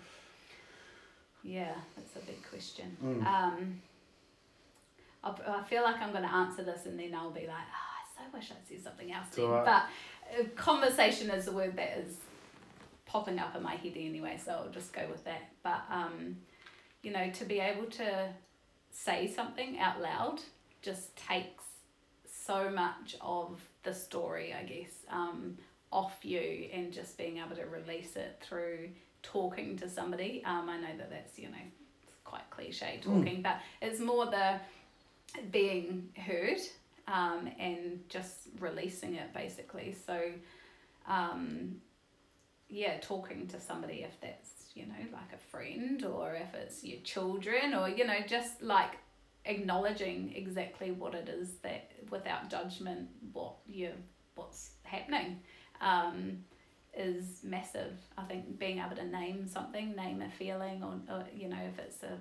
yeah that's a big question mm. um, I'll, I feel like I'm going to answer this and then I'll be like, oh, I so wish I'd said something else. Then. Right. But uh, conversation is the word that is popping up in my head anyway, so I'll just go with that. But, um, you know, to be able to say something out loud just takes so much of the story, I guess, um, off you and just being able to release it through talking to somebody. Um, I know that that's, you know, quite cliche talking, mm. but it's more the being heard um, and just releasing it basically. So, um, yeah, talking to somebody if that's, you know, like a friend or if it's your children or, you know, just like acknowledging exactly what it is that without judgment, what you what's happening. Um, is massive. I think being able to name something, name a feeling, or, or you know, if it's a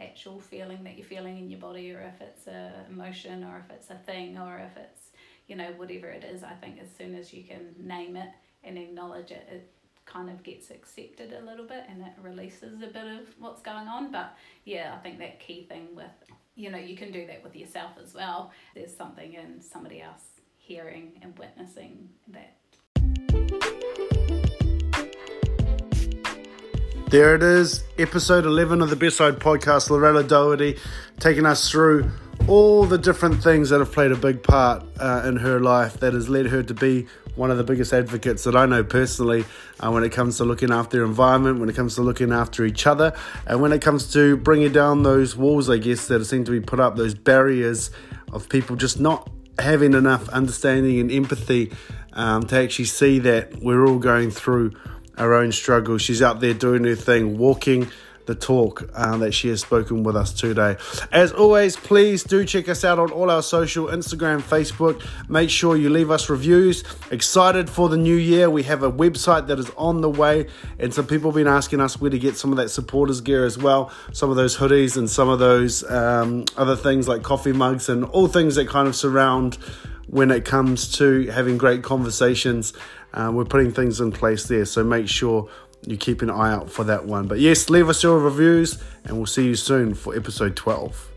actual feeling that you're feeling in your body or if it's a emotion or if it's a thing or if it's you know whatever it is i think as soon as you can name it and acknowledge it it kind of gets accepted a little bit and it releases a bit of what's going on but yeah i think that key thing with you know you can do that with yourself as well there's something in somebody else hearing and witnessing that There it is, episode 11 of the Best podcast. Lorella Doherty taking us through all the different things that have played a big part uh, in her life that has led her to be one of the biggest advocates that I know personally uh, when it comes to looking after the environment, when it comes to looking after each other, and when it comes to bringing down those walls, I guess, that seem to be put up, those barriers of people just not having enough understanding and empathy um, to actually see that we're all going through our own struggles. She's out there doing her thing, walking the talk uh, that she has spoken with us today. As always, please do check us out on all our social Instagram, Facebook. Make sure you leave us reviews. Excited for the new year. We have a website that is on the way, and some people have been asking us where to get some of that supporters gear as well. Some of those hoodies and some of those um, other things like coffee mugs and all things that kind of surround when it comes to having great conversations uh, we're putting things in place there, so make sure you keep an eye out for that one. But yes, leave us your reviews, and we'll see you soon for episode 12.